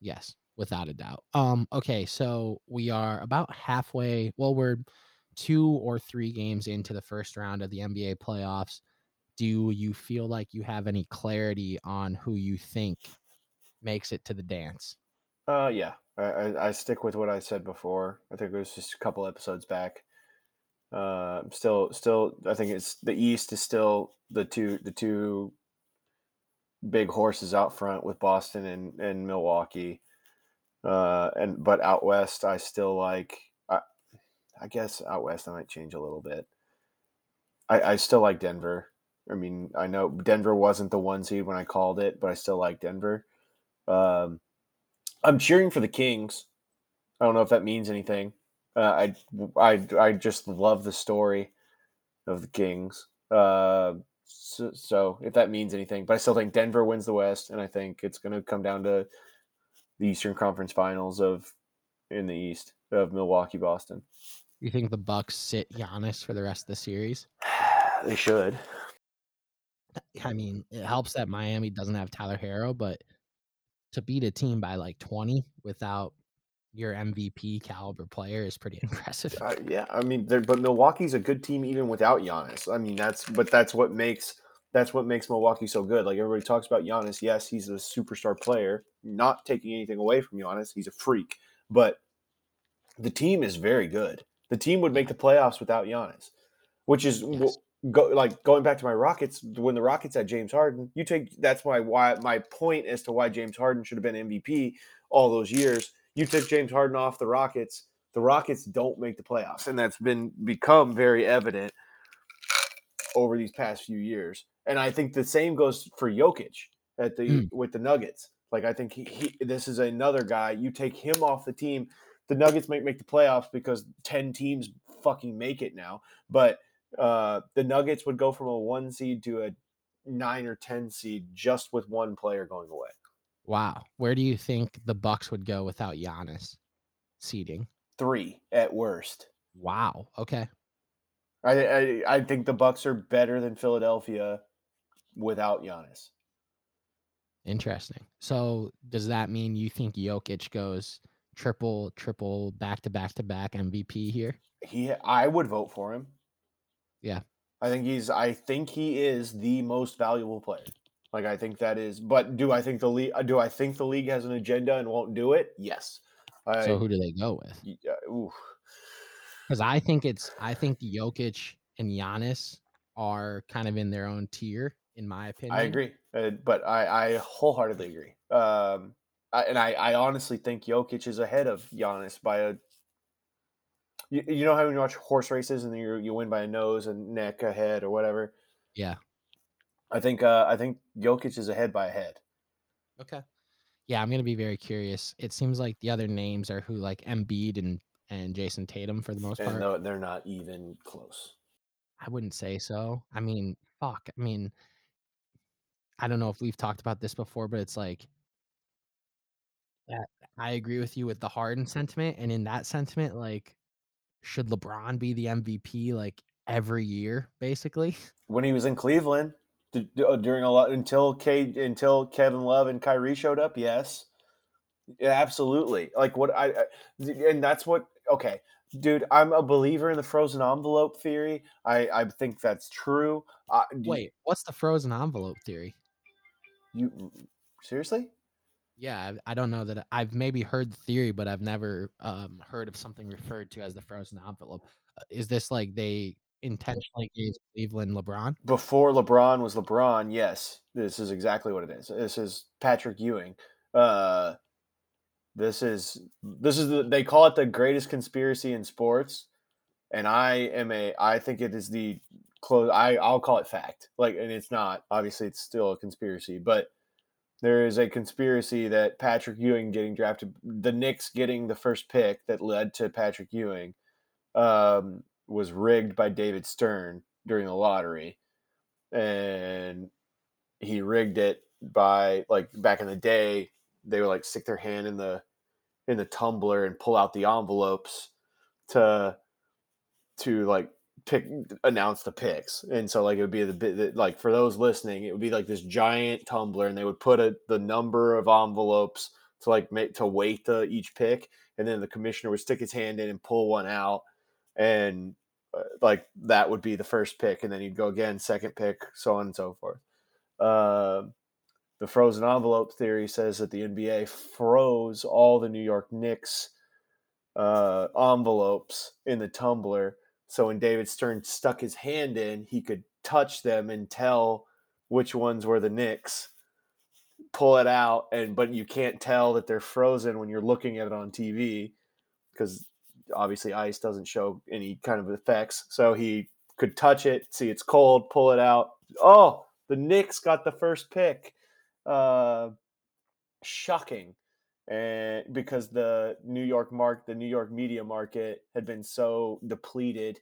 Yes, without a doubt. Um, okay, so we are about halfway. Well, we're two or three games into the first round of the NBA playoffs. Do you feel like you have any clarity on who you think makes it to the dance? Uh yeah. I, I, I stick with what I said before. I think it was just a couple episodes back. Uh, still, still, I think it's the East is still the two the two big horses out front with Boston and and Milwaukee. Uh, and but out west, I still like. I, I guess out west, I might change a little bit. I, I still like Denver. I mean, I know Denver wasn't the one seed when I called it, but I still like Denver. Um, I'm cheering for the Kings. I don't know if that means anything. Uh, I, I I just love the story of the Kings. Uh, so, so if that means anything, but I still think Denver wins the West, and I think it's going to come down to the Eastern Conference Finals of in the East of Milwaukee, Boston. You think the Bucks sit Giannis for the rest of the series? [sighs] they should. I mean, it helps that Miami doesn't have Tyler Herro, but to beat a team by like 20 without your MVP caliber player is pretty [laughs] impressive. Uh, yeah, I mean, but Milwaukee's a good team even without Giannis. I mean, that's but that's what makes that's what makes Milwaukee so good. Like everybody talks about Giannis. Yes, he's a superstar player. Not taking anything away from Giannis, he's a freak. But the team is very good. The team would make the playoffs without Giannis, which is Yes. go like going back to my Rockets. When the Rockets had James Harden, you take that's why why my point as to why James Harden should have been MVP all those years. You took James Harden off the Rockets. The Rockets don't make the playoffs, and that's been become very evident over these past few years. And I think the same goes for Jokic at the Mm. with the Nuggets. Like I think he, he this is another guy. You take him off the team, the Nuggets might make the playoffs because ten teams fucking make it now. But uh, the Nuggets would go from a one seed to a nine or ten seed just with one player going away. Wow. Where do you think the Bucks would go without Giannis seeding? Three at worst. Wow. Okay. I, I I think the Bucks are better than Philadelphia without Giannis. Interesting. So does that mean you think Jokic goes triple, triple, back to back to back MVP here? He I would vote for him. Yeah. I think he's I think he is the most valuable player. Like I think that is but do I think the league do I think the league has an agenda and won't do it? Yes. I So who do they go with? uh. Because I think it's I think Jokic and Giannis are kind of in their own tier, in my opinion. I agree, uh, but I, I wholeheartedly agree. Um, I, and I, I honestly think Jokic is ahead of Giannis by a. You, you know how when you watch horse races and you you win by a nose and neck, a head, or whatever. Yeah. I think uh, I think Jokic is ahead by a head. Okay. Yeah, I'm gonna be very curious. It seems like the other names are who like Embiid and and Jayson Tatum for the most part. No, they're not even close. I wouldn't say so. I mean, fuck. I mean, I don't know if we've talked about this before, but it's like Yeah, I agree with you with the Harden sentiment, and in that sentiment, like, should LeBron be the MVP, like, every year, basically? [laughs] When he was in Cleveland, uh, during a lot until K until Kevin Love and Kyrie showed up, yes. Yeah, absolutely. Like what I, I and that's what okay, dude, I'm a believer in the frozen envelope theory. I I think that's true. Uh, do you- Wait, what's the frozen envelope theory? you seriously? Yeah, I I don't know that I've maybe heard the theory, but I've never, um, heard of something referred to as the frozen envelope. Uh, is this like they intentionally gave Cleveland LeBron? before LeBron was LeBron, yes, this is exactly what it is. This is Patrick Ewing. Uh, this is this is the, they call it the greatest conspiracy in sports, and I am a I think it is the close. I I'll call it fact. Like, and it's not obviously it's still a conspiracy, but there is a conspiracy that Patrick Ewing getting drafted, the Knicks getting the first pick that led to Patrick Ewing, um, was rigged by David Stern during the lottery, and he rigged it by like back in the day they would like stick their hand in the in the tumbler and pull out the envelopes to to like pick announce the picks. And so like it would be the bit like for those listening it would be like this giant tumbler and they would put a, the number of envelopes to like make to weight the each pick and then the commissioner would stick his hand in and pull one out and uh, like that would be the first pick and then he'd go again second pick so on and so forth. Uh, the frozen envelope theory says that the nba froze all the new york knicks uh, envelopes in the tumbler so when david stern stuck his hand in he could touch them and tell which ones were the knicks pull it out and but you can't tell that they're frozen when you're looking at it on tv because obviously ice doesn't show any kind of effects. So he could touch it, see it's cold, pull it out. Oh, the Knicks got the first pick. Uh, shocking. And because the New York mark, the New York media market had been so depleted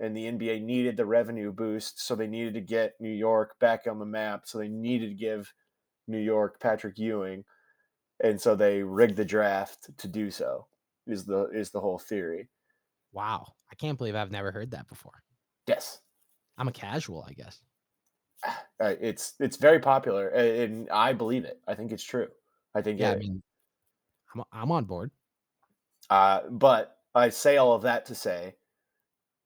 and the NBA needed the revenue boost. So they needed to get New York back on the map. So they needed to give New York Patrick Ewing. And so they rigged the draft to do so is the is the whole theory. Wow, I can't believe I've never heard that before. Yes, I'm a casual, I guess. Uh, it's it's very popular, and I believe it. I think it's true. I think Yeah, I mean, I'm I'm on board. uh, but I say all of that to say,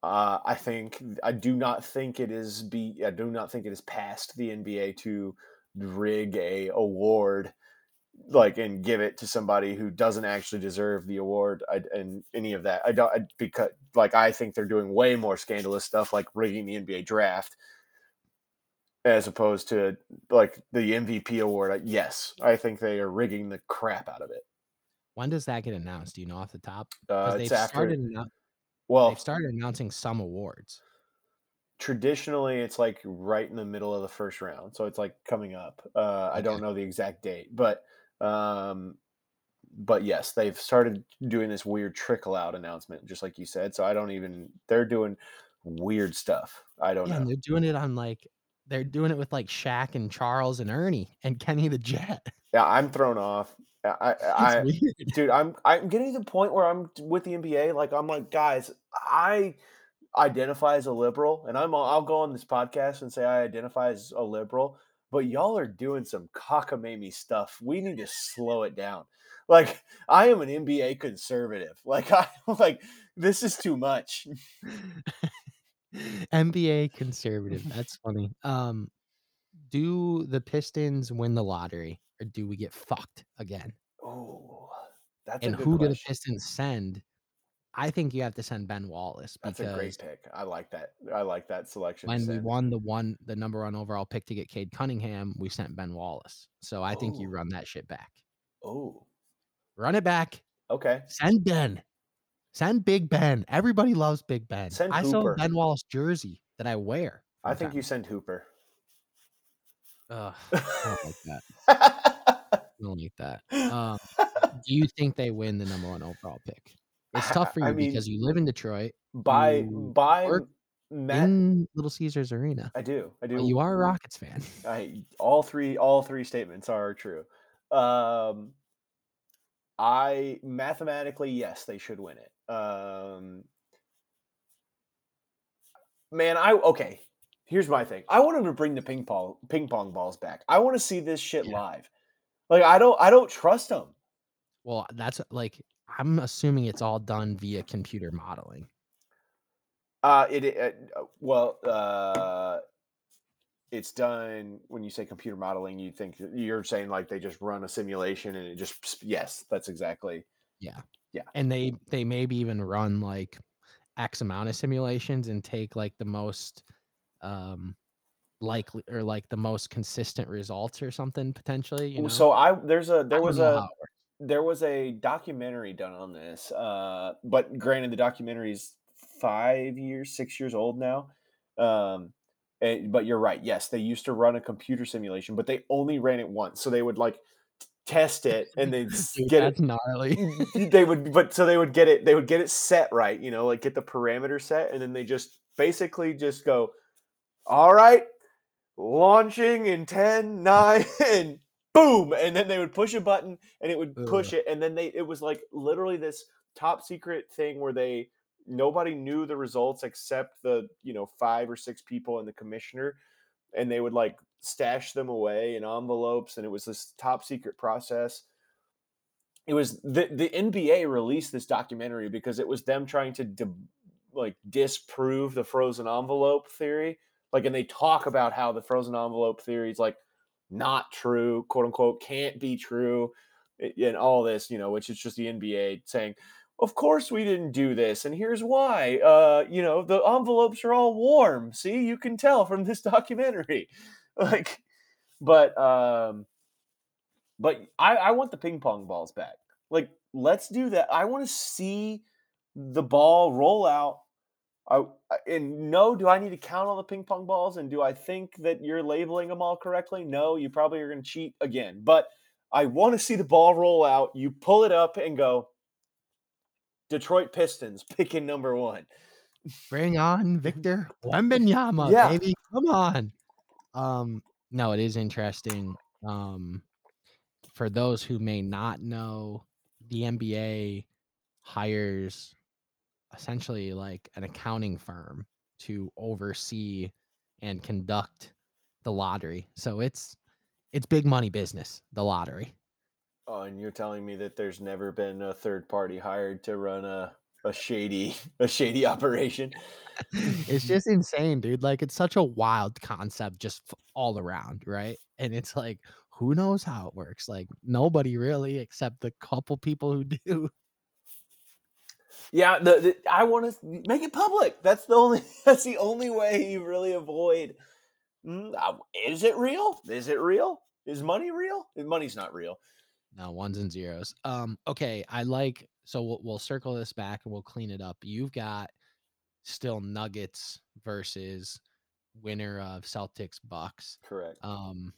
uh, I think I do not think it is be I do not think it is past the NBA to rig a award like and give it to somebody who doesn't actually deserve the award I, and any of that. I don't I, because like I think they're doing way more scandalous stuff like rigging the NBA draft as opposed to like the MVP award. I- Yes, I think they are rigging the crap out of it. When does that get announced? Do you know off the top? Uh, they've after started well, they've started announcing some awards. traditionally it's like right in the middle of the first round so it's like coming up uh, i don't know the exact date but um but yes they've started doing this weird trickle out announcement just like you said so i don't even they're doing weird stuff i don't Yeah, know they're doing it on like they're doing it with like Shaq and Charles and Ernie and Kenny the Jet. yeah i'm thrown off. I i, [laughs] I dude i'm i'm getting to the point where i'm with the nba like i'm like guys i identify as a liberal and i'm i'll go on this podcast and say i identify as a liberal but y'all are doing some cockamamie stuff. We need to slow it down. Like i am an nba conservative. Like [laughs] i like this is too much [laughs] NBA conservative. [laughs] That's funny. Um, do the Pistons win the lottery or do we get fucked again? oh that's And a good who do the Pistons send? I think you have to send Ben Wallace that's a great pick i like that i like that selection when we won the one the number one overall pick to get Cade Cunningham, we sent Ben Wallace. So I think you Oh. run that shit back. oh Run it back. okay Send Ben. Send Big Ben. Everybody loves Big Ben. Send I sell Ben Wallace jersey that I wear. i think you send hooper Ugh, [laughs] I don't like that. I don't like that. Um, [laughs] do you think they win the number one overall pick? It's tough for you I mean, because you live in Detroit. by by work- Matt, in Little Caesars Arena. I do. I do. You are a Rockets fan. I all three all three statements are true. Um, I mathematically yes, they should win it. Um, man, I okay. Here's my thing. I want them to bring the ping pong ping pong balls back. I want to see this shit Yeah. live. Like I don't I don't trust them. Well, that's like I'm assuming it's all done via computer modeling. Uh, it, it uh, well, uh, it's done when you say computer modeling. You think you're saying like they just run a simulation and it just yes, that's exactly And they they maybe even run like X amount of simulations and take like the most um likely or like the most consistent results or something potentially. You know? So I there's a there was a it there was a documentary done on this. Uh, but granted, the documentary's five years, six years old now. Um, and- but you're right. Yes, they used to run a computer simulation, but they only ran it once. So they would like test it and [laughs] Dude, get that's it. gnarly. [laughs] they would, but so they would get it. They would get it set right. You know, like get the parameter set, and then they just basically just go, "All right, launching in 10, [laughs] 9, and boom. And then they would push a button and it would push it. And then they it was like literally this top secret thing where they nobody knew the results except the, you know, five or six people and the commissioner. And they would like stash them away in envelopes. And it was this top secret process. It was the the NBA released this documentary because it was them trying to di- like disprove the frozen envelope theory like and they talk about how the frozen envelope theory is like not true quote unquote can't be true and all this you know which is just the nba saying of course we didn't do this and here's why uh you know the envelopes are all warm see you can tell from this [laughs] documentary [laughs] like but um but i i want the ping pong balls back like let's do that i want to see the ball roll out I, and no, do I need to count all the ping pong balls? And do I think that you're labeling them all correctly? No, you probably are going to cheat again. But I want to see the ball roll out. You pull it up and go, Detroit Pistons picking number one. Bring on [laughs] Victor Wembanyama, Yeah. baby. Come on. Um, no, it is interesting. Um, for those who may not know, the NBA hires essentially like an accounting firm to oversee and conduct the lottery. So it's it's big money business, the lottery. Oh, and you're telling me that there's never been a third party hired to run a, a shady [laughs] a shady operation. it's just insane, dude. Like it's such a wild concept just all around, right? And it's like who knows how it works? Like nobody really except the couple people who [laughs] do. Yeah, the, the I want to make it public. That's the only [laughs] that's the only way you really avoid. Mm, uh, is it real? Is it real? Is money real? Money's not real. No, ones and zeros. Um, okay, I like so we'll, we'll circle this back and we'll clean it up. You've got still Nuggets versus winner of Celtics Bucks. Correct. Um,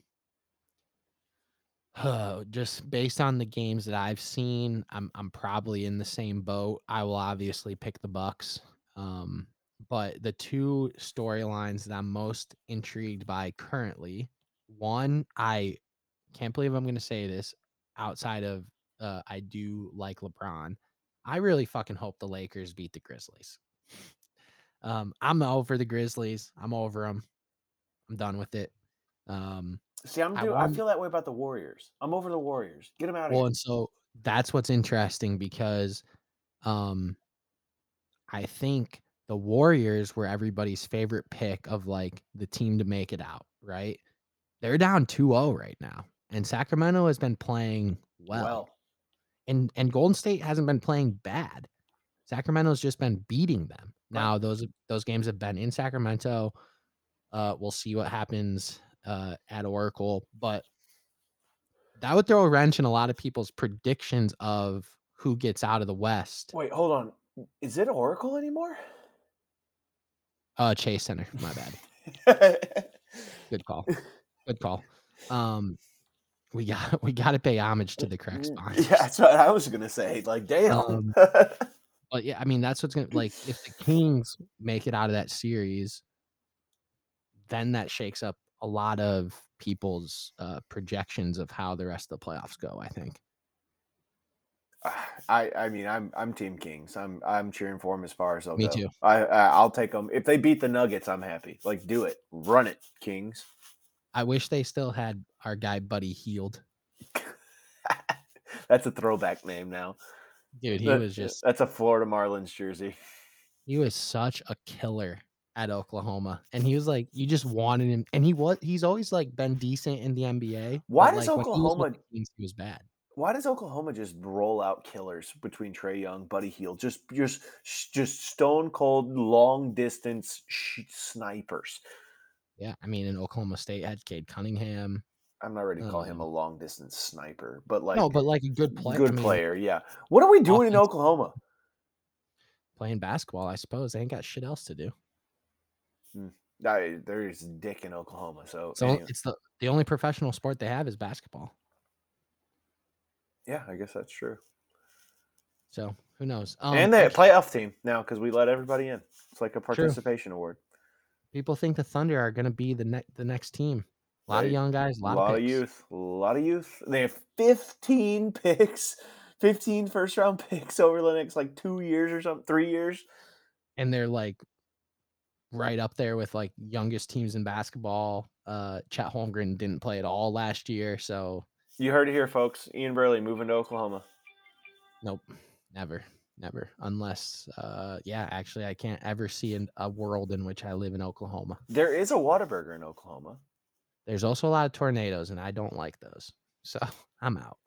just based on the games that I've seen, I'm I'm probably in the same boat. I will obviously pick the Bucks. Um, but the two storylines that I'm most intrigued by currently, one, I can't believe I'm going to say this outside of uh, I do like LeBron. I really fucking hope the Lakers beat the Grizzlies. Um, I'm over the Grizzlies. I'm over them. I'm done with it. Um, See, I'm I do, I want- feel that way about the Warriors. I'm over the Warriors. Get them out of well, here. and so that's what's interesting because um I think the Warriors were everybody's favorite pick of like the team to make it out, right? They're down 2-0 right now. And Sacramento has been playing well. well, And and Golden State hasn't been playing bad. Sacramento's just been beating them. Right. Now those those games have been in Sacramento. Uh we'll see what happens uh at Oracle, but that would throw a wrench in a lot of people's predictions of who gets out of the West. wait, hold on. Is it Oracle anymore? Uh Chase Center, my bad. [laughs] Good call. Good call. Um we got [laughs] we got to pay homage to the correct sponsors. yeah, that's what I was gonna say. Like, damn. Um, [laughs] But yeah, I mean, that's what's gonna like if the [clears throat] Kings make it out of that series, then that shakes up a lot of people's uh, projections of how the rest of the playoffs go. I think. [sighs] I I mean I'm I'm Team Kings. I'm I'm cheering for them as far as they'll Me go. too. I, I I'll take them if they beat the Nuggets. I'm happy. Like do it, run it, Kings. I wish they still had our guy Buddy Hield. [laughs] That's a throwback name now. Dude, he That- was just that's a Florida Marlins jersey. [laughs] he was such a killer at Oklahoma. And he was like you just wanted him and he was he's always like been decent in the NBA. Why does like, when he was Oklahoma- he was bad. Why does Oklahoma just roll out killers between Trae Young, Buddy Hield, just just just stone cold long distance sh- snipers? Yeah, I mean in Oklahoma State had Cade Cunningham. I'm not ready to call him a Um, long distance sniper, but like no, but like a good player. good I mean, player. Yeah. What are we doing in Oklahoma? Playing basketball, I suppose. They ain't got shit else to do. I, there's dick in Oklahoma, so, So anyway. it's the the only professional sport they have is basketball. yeah, I guess that's true. So who knows? Um, and the playoff team now because we let everybody in. It's like a participation award. people think the Thunder are going to be the next the next team. A lot of young guys, a lot, lot of, of youth, a lot of youth. They have 15 [laughs] picks, 15 first round picks over the next like two years or something, three years. and they're like right up there with like youngest teams in basketball. Uh, Chet Holmgren didn't play at all last year, so You heard it here, folks. Ian Burley moving to Oklahoma. nope, never, never. Unless, uh, yeah, actually, I can't ever see in a world in which I live in Oklahoma. There is a Whataburger in Oklahoma. There's also a lot of tornadoes, and I don't like those, so [laughs] I'm out.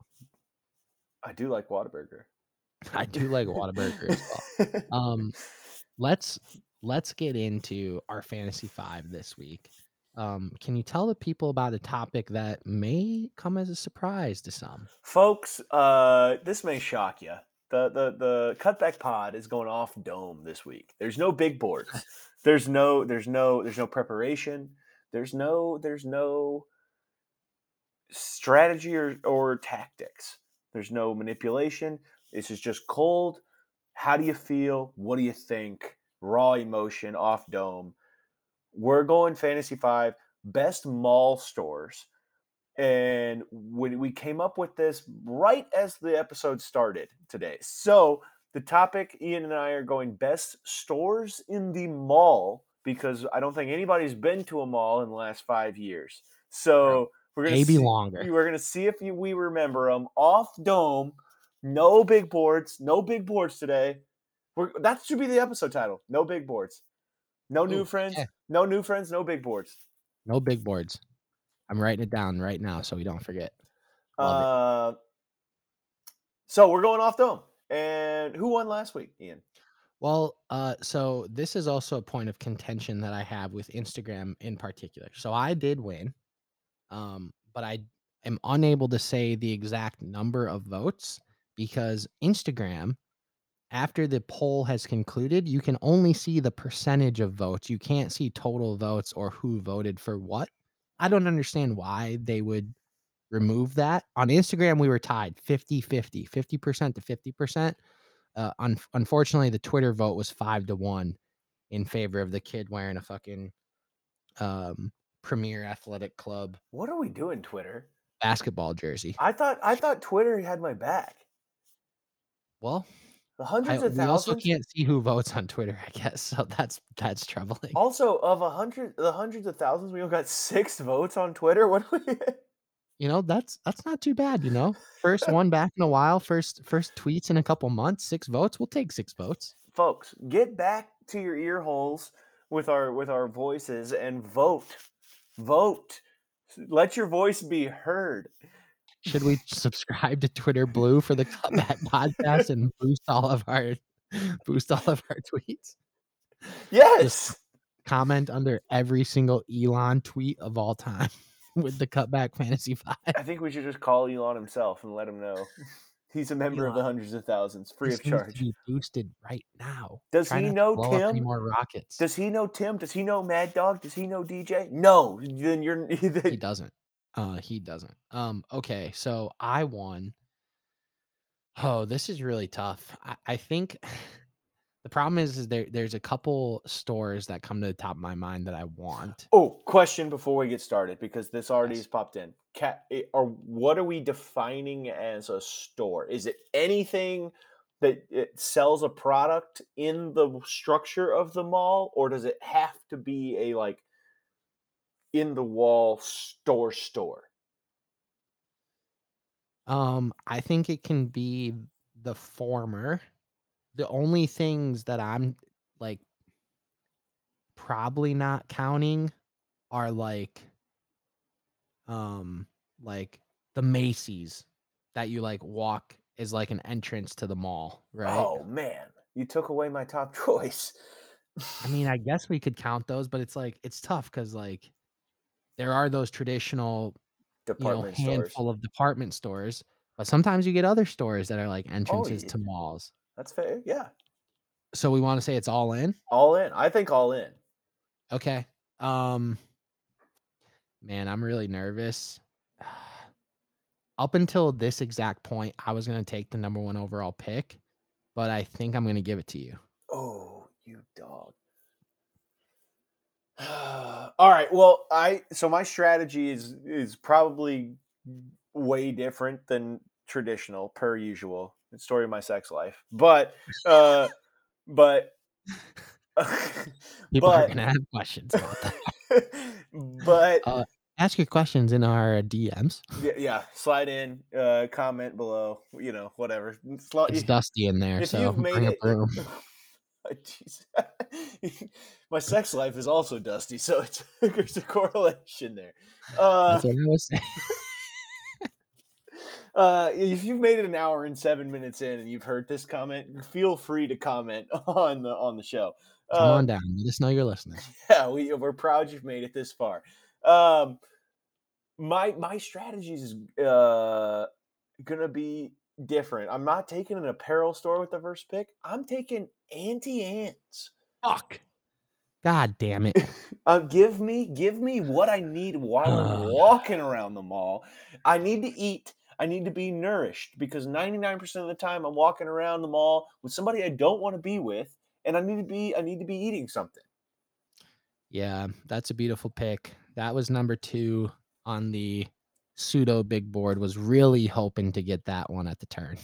I do like Whataburger. [laughs] I do like Whataburger as well. [laughs] um let's let's get into our fantasy five this week um can you tell the people about a topic that may come as a surprise to some Folks, uh, this may shock you. The, the the cutback pod is going off dome this week. There's no big boards. There's no there's no there's no preparation. There's no there's no strategy or, or tactics. There's no manipulation. This is just cold. How do you feel? What do you think? Raw emotion off dome. We're going fantasy five best mall stores and when we came up with this right as the episode started today. So the topic Ian and I are going best stores in the mall because I don't think anybody's been to a mall in the last five years. So we're gonna maybe see, longer we're gonna see if you, we remember them off dome. No big boards. No big boards today. We're, that should be the episode title. No big boards. No new friends. yeah. No new friends. No big boards. no big boards i'm writing it down right now so we don't forget Love Uh, so we're going off dome. And who won last week, Ian? Well uh so this is also a point of contention that i have with instagram in particular. So i did win um but i am unable to say the exact number of votes because instagram after the poll has concluded you can only see the percentage of votes. You can't see total votes or who voted for what. I don't understand why they would remove that. On instagram we were tied 50 50 50% to 50% uh, un- unfortunately, the Twitter vote was five to one in favor of the kid wearing a fucking um, Premier Athletic Club What are we doing, Twitter? basketball jersey. I thought I thought Twitter had my back. Well, The I, hundreds of we also thousands. can't see who votes on Twitter, I guess. [laughs] So that's that's troubling. Also, of a hundred, the hundreds of thousands, we only got six votes on Twitter. What do we? You know, that's that's not too bad. You know, first one back in a while, first first tweets in a couple months, six votes. We'll take six votes. Folks, get back to your ear holes with our with our voices and vote, vote. Let your voice be heard. Should we subscribe to Twitter Blue for the Cutback [laughs] podcast and boost all of our boost all of our tweets? Yes. comment under every single Elon tweet of all time with the cutback fantasy [laughs] five. I think we should just call Elon himself and let him know. [laughs] He's a member of the hundreds of thousands, free This of charge. be boosted right now. Does he know blow up any Tim? more rockets? Does he know Tim? Does he know Mad Dog? Does he know DJ? No. Then you're. [laughs] he doesn't. Uh, he doesn't. Um, okay, so I won. Oh, this is really tough. I, I think The problem is, is there there's a couple stores that come to the top of my mind that I want. Oh, question before we get started because this already Yes. has popped in. Cat, or what are we defining as a store? Is it anything that it sells a product in the structure of the mall, or does it have to be a like in the wall store store? Um, I think it can be the former. The only things that I'm like probably not counting are like um like the Macy's that you like walk is like an entrance to the mall, right? Oh man, you took away my top [laughs] choice. I mean, I guess we could count those, but it's like it's tough because like there are those traditional, you know, department stores. handful of department stores, but sometimes you get other stores that are like Oh, entrances yeah, to malls. That's fair. Yeah, So we want to say it's all in. all in. I think all in. Okay. Um man, I'm really nervous. [sighs] Up until this exact point, I was going to take the number 1 overall pick, but I think I'm going to give it to you. Oh, you dog. [sighs] All right. Well, I so my strategy is is probably way different than traditional per usual. The story of my sex life. But uh but People are but going to have questions about that. [laughs] but Uh ask your questions in our DMs. yeah, yeah, slide in, uh comment below, you know, whatever. It's dusty in there, so bring a it broom. [laughs] [laughs] My sex life is also dusty so it's there's a correlation there uh, That's what I was saying. Uh if you've made it an hour and seven minutes in and you've heard this comment feel free to comment [laughs] on the on the show Come uh, on down. Let us know you're listening. [laughs] yeah we, we're proud you've made it this far um my my strategy is uh gonna be different i'm not taking an apparel store with the first pick i'm taking Auntie Anne's. Fuck. God damn it. [laughs] Uh, give me, give me what I need while I'm walking around the mall. I need to eat. I need to be nourished because 99% of the time I'm walking around the mall with somebody I don't want to be with, and I need to be, I need to be eating something. Yeah, that's a beautiful pick. That was number 2 on the pseudo big board. Was really hoping to get that one at the turn.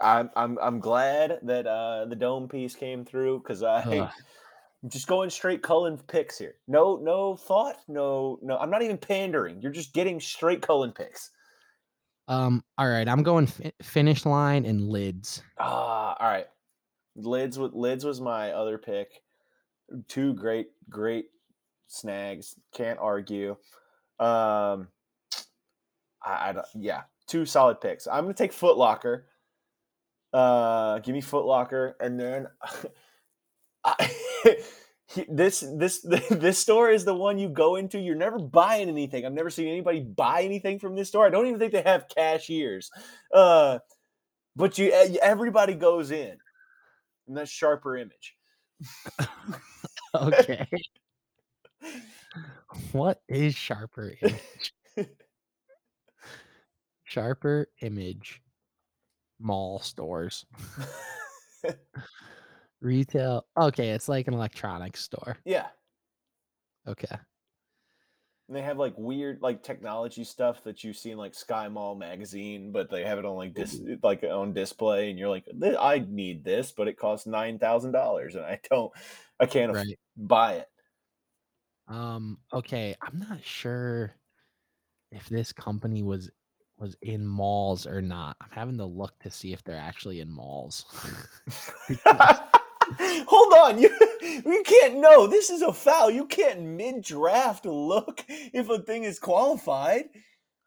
I'm, I'm, I'm glad that uh, the dome piece came through because I. Ugh. I'm [laughs] just going straight Cullen picks here. No, no thought. No, no. I'm not even pandering. You're just getting straight Cullen picks. Um, all right, I'm going fi- finish line and lids. Ah, all right. Lids with lids was my other pick. Two great, great snags. Can't argue. Um, I, I don't- yeah, two solid picks. I'm gonna take Foot Locker. Uh, give me Foot Locker, and then [laughs] I, [laughs] he- this this [laughs] this store is the one you go into. You're never buying anything. I've never seen anybody buy anything from this store. I don't even think they have cashiers. Uh, but you e- everybody goes in, and that's sharper image. [laughs] Okay. what is sharper image? sharper image mall stores. [laughs] Retail. Okay, it's like an electronics store. yeah, Okay. and they have like weird like technology stuff that you see in like Sky Mall magazine, but they have it on like dis- like on display, and you're like, I need this, but it costs nine thousand dollars, and I don't, I can't Right. buy it. Um okay, I'm not sure if this company was was in malls or not. I'm having to look to see if they're actually in malls. [laughs] [laughs] Hold on, you [laughs] you can't know. This is a foul. You can't mid draft look if a thing is qualified.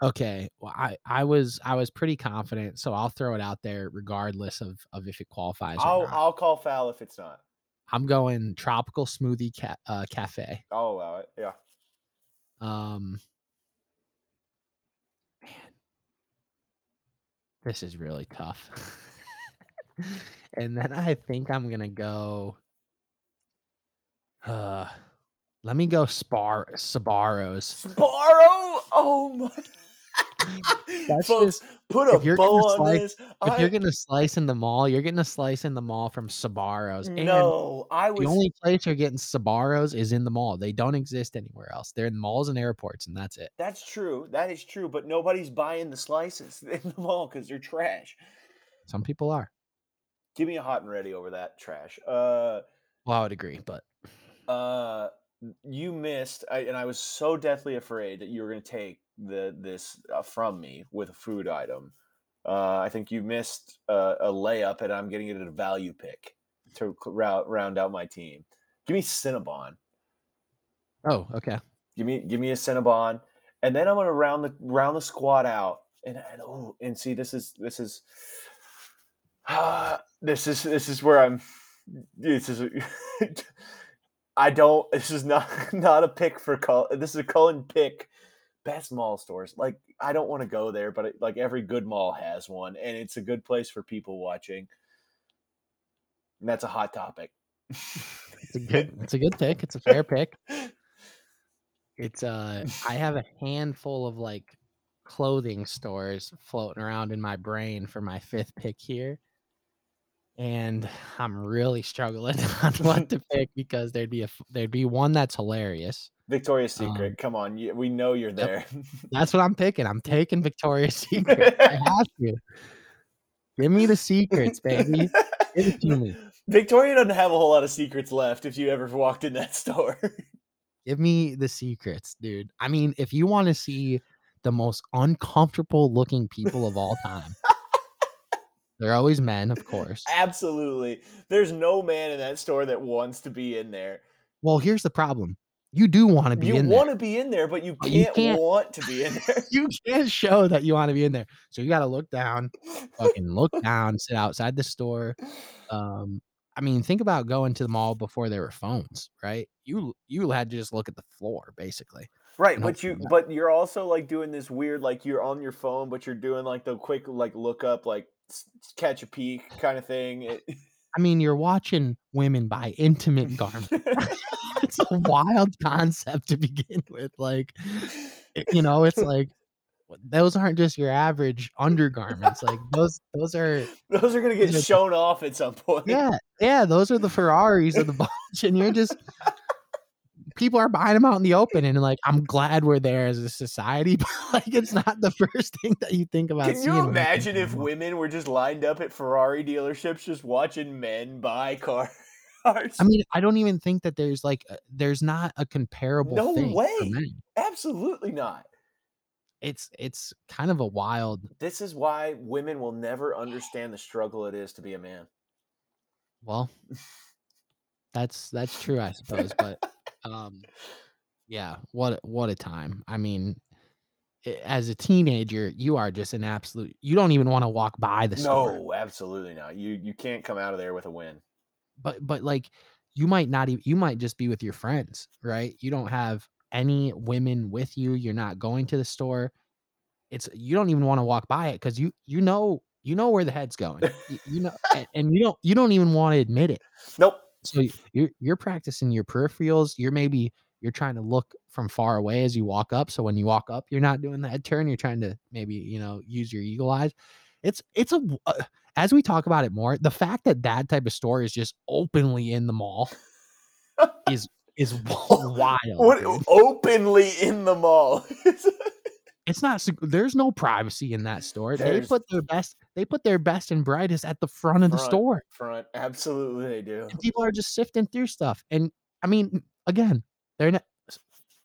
Okay, well, I I was I was pretty confident, so I'll throw it out there regardless of of if it qualifies or I'll not. I'll call foul if it's not. I'm going tropical smoothie ca- uh, cafe. I'll allow it. Yeah. Um, man, this is really tough. [laughs] [laughs] and then I think I'm gonna go. Uh, let me go Spar Sbarro's. Sbarro. Oh my. [laughs] [laughs] That's Folks, just put a bow gonna on slice this. if I you're getting a slice in the mall, you're getting a slice in the mall from Sbarro's, and no, I was the only place you're getting Sbarro's is in the mall. They don't exist anywhere else. They're in malls and airports, and that's it. That's true. That is true. But nobody's buying the slices in the mall because they're trash. Some people are. Give me a hot and ready over that trash. Uh, Well, I would agree, but uh, you missed, I, and I was so deathly afraid that you were going to take the this uh, from me with a food item. Uh, I think you missed uh, a layup, and I'm getting it at a value pick to round round out my team. Give me Cinnabon. oh, okay. Give me give me a Cinnabon, and then I'm gonna round the round the squad out. And, and oh, and see, this is this is [sighs] this is this is where I'm. This is. [laughs] I don't. This is not [laughs] not a pick for Cullen. This is a Cullen pick. Best mall stores. Like I don't want to go there, but it, like every good mall has one, and it's a good place for people watching. And that's a hot topic. It's a good it's a good pick. It's a fair pick. [laughs] It's uh I have a handful of like clothing stores floating around in my brain for my fifth pick here. And I'm really struggling [laughs] on what to pick because there'd be a there'd be one that's hilarious. Victoria's Secret. Um, Come on, you, we know you're there. That's what I'm picking. I'm [laughs] taking Victoria's [laughs] Secret. I have to. Give me the secrets, baby. Give it to me. Victoria doesn't have a whole lot of secrets left if you ever walked in that store. Give me the secrets, dude. I mean, if you want to see the most uncomfortable looking people of all time, they're always men, of course. Absolutely. There's no man in that store that wants to be in there. Well, here's the problem. You do want to be You in there. want to be in there, but you can't, can't- want to be in there. [laughs] You can't show that you want to be in there. So you got to look down, [laughs] fucking look down, sit outside the store. Um, I mean, think about going to the mall before there were phones, right? You you had to just look at the floor, basically. Right, but you but you're also like doing this weird like you're on your phone, but you're doing like the quick like look up like catch a peek kind of thing. It- [laughs] I mean, you're watching women buy intimate garments. [laughs] it's a wild concept to begin with. Like, you know, it's like those aren't just your average undergarments. Like those, those are [laughs] Those are gonna get shown off at some point. yeah, yeah. Those are the Ferraris of the bunch, and you're just people are buying them out in the open, and like I'm glad we're there as a society, [laughs] but like it's [laughs] not the first thing that you think about. Can you imagine if to the mall. women were just lined up at Ferrari dealerships just watching men buy [laughs] cars? I mean, I don't even think that there's like there's not a comparable No thing way. Absolutely not. It's it's kind of a wild. This is why women will never understand the struggle it is to be a man. Well, that's that's true, I suppose. But um, yeah, what a- what a time. I mean, as a teenager, you are just an absolute. You don't even want to walk by the store. No, absolutely not. You you can't come out of there with a win. But but like, you might not even. You might just be with your friends, right? You don't have any women with you. You're not going to the store. It's you don't even want to walk by it because you you know you know where the head's going. you, you know, and, and you don't you don't even want to admit it. Nope. So you're you're practicing your peripherals. You're maybe you're trying to look from far away as you walk up. So when you walk up, you're not doing that turn. You're trying to maybe you know use your eagle eyes. It's it's a uh, as we talk about it more. The fact that that type of store is just openly in the mall [laughs] is is wild. What dude. openly in the mall? [laughs] It's not. There's no privacy in that store. They put their best. They put their best and brightest at the front of the Front. store. Front, absolutely they do. and people are just sifting through stuff. And I mean, again, they're not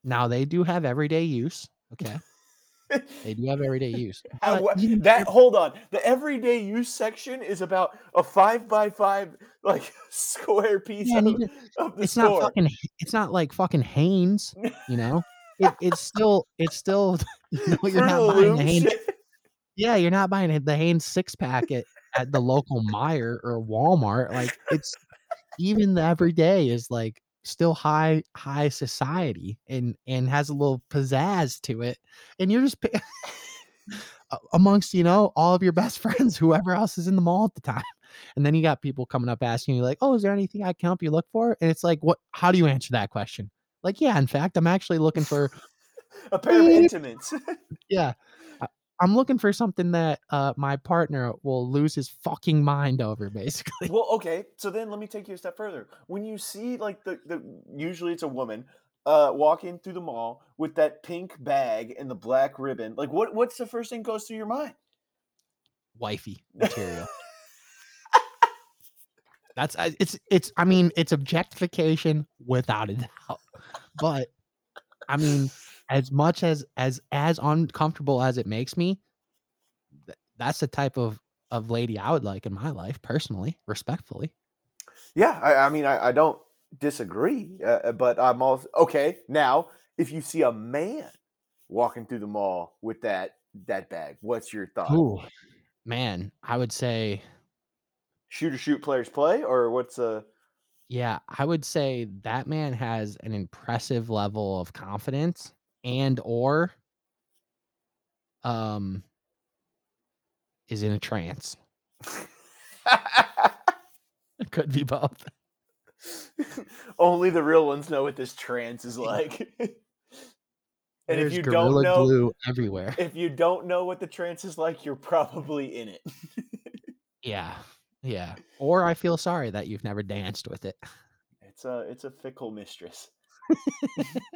now they do have everyday use. Okay. They do have everyday [laughs] use. But that hold on. The everyday use section is about a five by five like [laughs] square piece yeah, of, even- of the it's store. not fucking it's not like fucking Hanes, you know? It, it's still it's still [laughs] you know, you're Fruit not buying the Hanes. Yeah, you're not buying the Hanes six pack at, at the local Meijer or Walmart. Like it's even the everyday is like still high high society and and has a little pizzazz to it. And you're just [laughs] amongst you know all of your best [laughs] friends, whoever else is in the mall at the time. And then you got people coming up asking you like, "Oh, is there anything I can help you look for?" And it's like, "What? How do you answer that question?" Like, yeah, in fact, I'm actually looking for [laughs] a pair of intimates. Yeah. I'm looking for something that uh, my partner will lose his fucking mind over, basically. well, okay. So then let me take you a step further. When you see like the, the usually it's a woman uh walking through the mall with that pink bag and the black ribbon, like what what's the first thing goes through your mind? Wifey material. [laughs] That's it's it's. I mean, it's objectification without a doubt. But I mean, as much as as as uncomfortable as it makes me, th- that's the type of of lady I would like in my life, personally, respectfully. Yeah, I, I mean, I, I don't disagree, uh, but I'm also okay. Now, if you see a man walking through the mall with that that bag, what's your thought? Ooh, man, I would say, Shoot or shoot, players play, or what's a yeah, I would say that man has an impressive level of confidence and or um is in a trance. [laughs] It could be both. [laughs] Only the real ones know what this trance is like. [laughs] and There's if you don't know, glue everywhere. if you don't know what the trance is like, you're probably in it. Yeah. Yeah. Or I feel sorry that you've never danced with it. It's a it's a fickle mistress.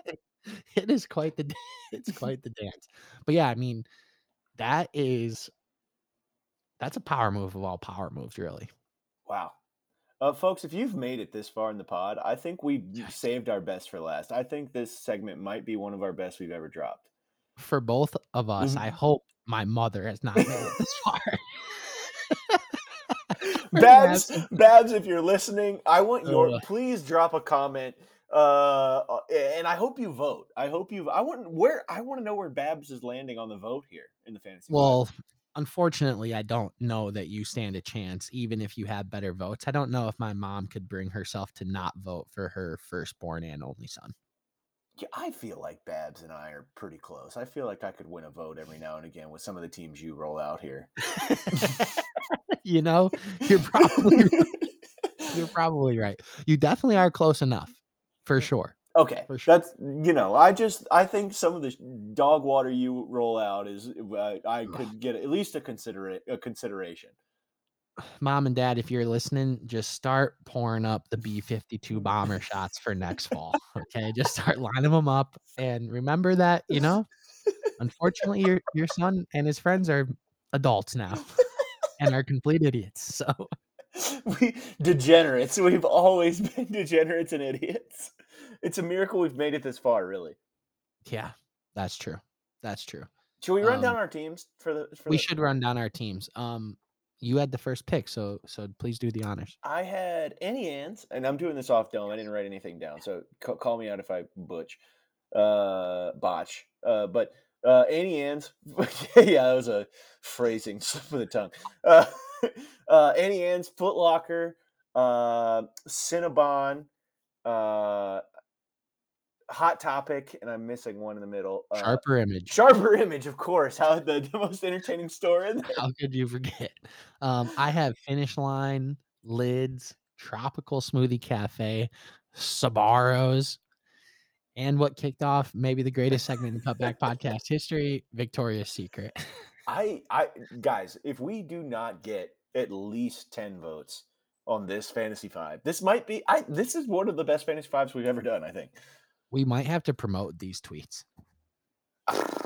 it [laughs] is quite the [laughs] it's quite the dance. But yeah, I mean, that is that's a power move of all power moves, really. Wow. Uh, folks, if you've made it this far in the pod, I think we Yes. saved our best for last. I think this segment might be one of our best we've ever dropped. For both of us, I Mhm. hope my mother has not made it this far. [laughs] Babs. Babs, if you're listening, I want your please drop a comment. Uh, uh, and I hope you vote. I hope you. I want where I want to know where Babs is landing on the vote here in the fantasy. Well, unfortunately, I don't know that you stand a chance, even if you have better votes. I don't know if my mom could bring herself to not vote for her firstborn and only son. Yeah, I feel like Babs and I are pretty close. I feel like I could win a vote every now and again with some of the teams you roll out here. [laughs] you know, you're probably [laughs] you're probably right. You definitely are close enough, for sure. Okay, For sure. that's you know, I just I think some of the dog water you roll out is uh, I could get at least a considerate a consideration. Mom and dad, if you're listening, just start pouring up the B52 bomber shots for next fall. [laughs] Okay, just start lining them up, and remember that you know, unfortunately, your your son and his friends are adults now [laughs] and are complete idiots. So [laughs] we degenerates. We've always [laughs] been degenerates and idiots. It's a miracle we've made it this far, really. yeah, that's true. That's true. Should we run Um, down our teams for the? For We the- should run down our teams. Um, you had the first pick, so so please do the honors. I had any ants, and I'm doing this off dome. I didn't write anything down, so ca- call me out if I butch, uh, botch. Uh, but uh, any ants, [laughs] yeah, that was a phrasing slip of the tongue. Uh, [laughs] uh, any ants, Footlocker, uh, Cinnabon, uh, Hot Topic, and I'm missing one in the middle. Uh, Sharper image. Sharper Image, of course. How the, the most entertaining store in [laughs] there. How could you forget? Um, I have finish line, lids, tropical smoothie cafe, Sbarro's, and what kicked off maybe the greatest segment in Cutback [laughs] podcast history, Victoria's Secret. I, I, guys, if we do not get at least ten votes on this fantasy five, this might be. I this is one of the best fantasy fives we've ever done. I think. We might have to promote these tweets. [sighs]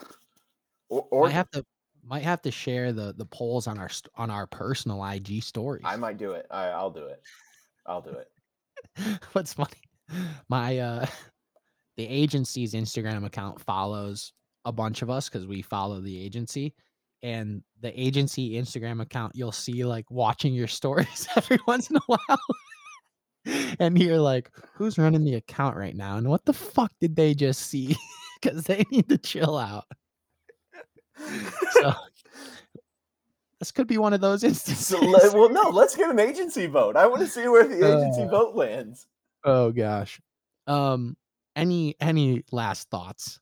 Or, or might have to might have to share the the polls on our on our personal IG stories. I might do it. I, I'll do it. I'll do it. [laughs] What's funny? My uh [laughs] the agency's Instagram account follows a bunch of us because we follow the agency. And the agency Instagram account, you'll see like watching your stories [laughs] every once in a while. [laughs] and you're like, who's running the account right now? And what the fuck did they just see? [laughs] Because they need to chill out. So this could be one of those instances. So let, well, no, let's get an agency vote. I want to see where the agency Uh. vote lands. oh gosh. Um any any last thoughts?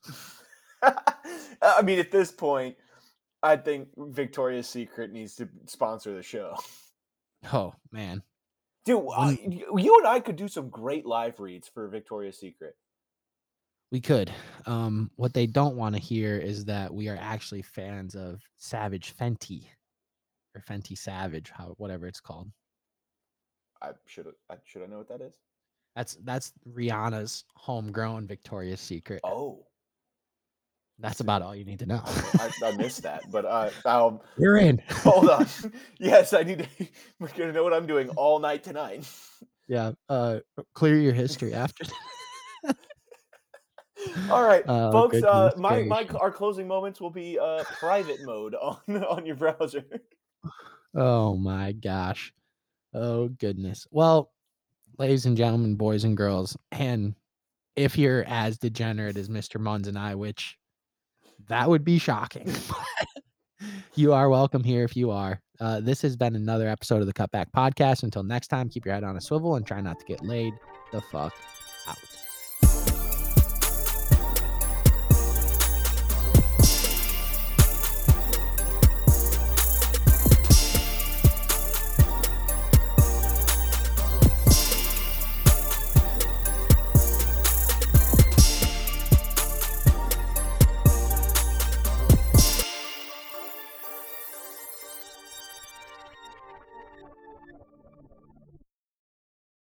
I mean, at this point, I think Victoria's Secret needs to sponsor the show. [laughs] Oh man. Dude, I, you and I could do some great live reads for Victoria's Secret. We could. Um, what they don't want to hear is that we are actually fans of Savage Fenty or Fenty Savage, how whatever it's called. I should I should I know what that is? That's that's Rihanna's homegrown Victoria's Secret. Oh, That's about all you need to know. I, I missed that, but uh, um, You're in. [laughs] hold on. yes, I need to. [laughs] We're gonna know what I'm doing all night tonight. Yeah. Uh, clear your history after. [laughs] All right, Oh, folks. Uh, my my our closing moments will be uh private mode on on your browser. Oh my gosh. Oh goodness. Well, ladies and gentlemen, boys and girls, and if you're as degenerate as Mr. Munns and I, which that would be shocking. [laughs] you are welcome here if you are. Uh, this has been another episode of the Cutback Podcast. Until next time, keep your head on a swivel and try not to get laid the fuck out.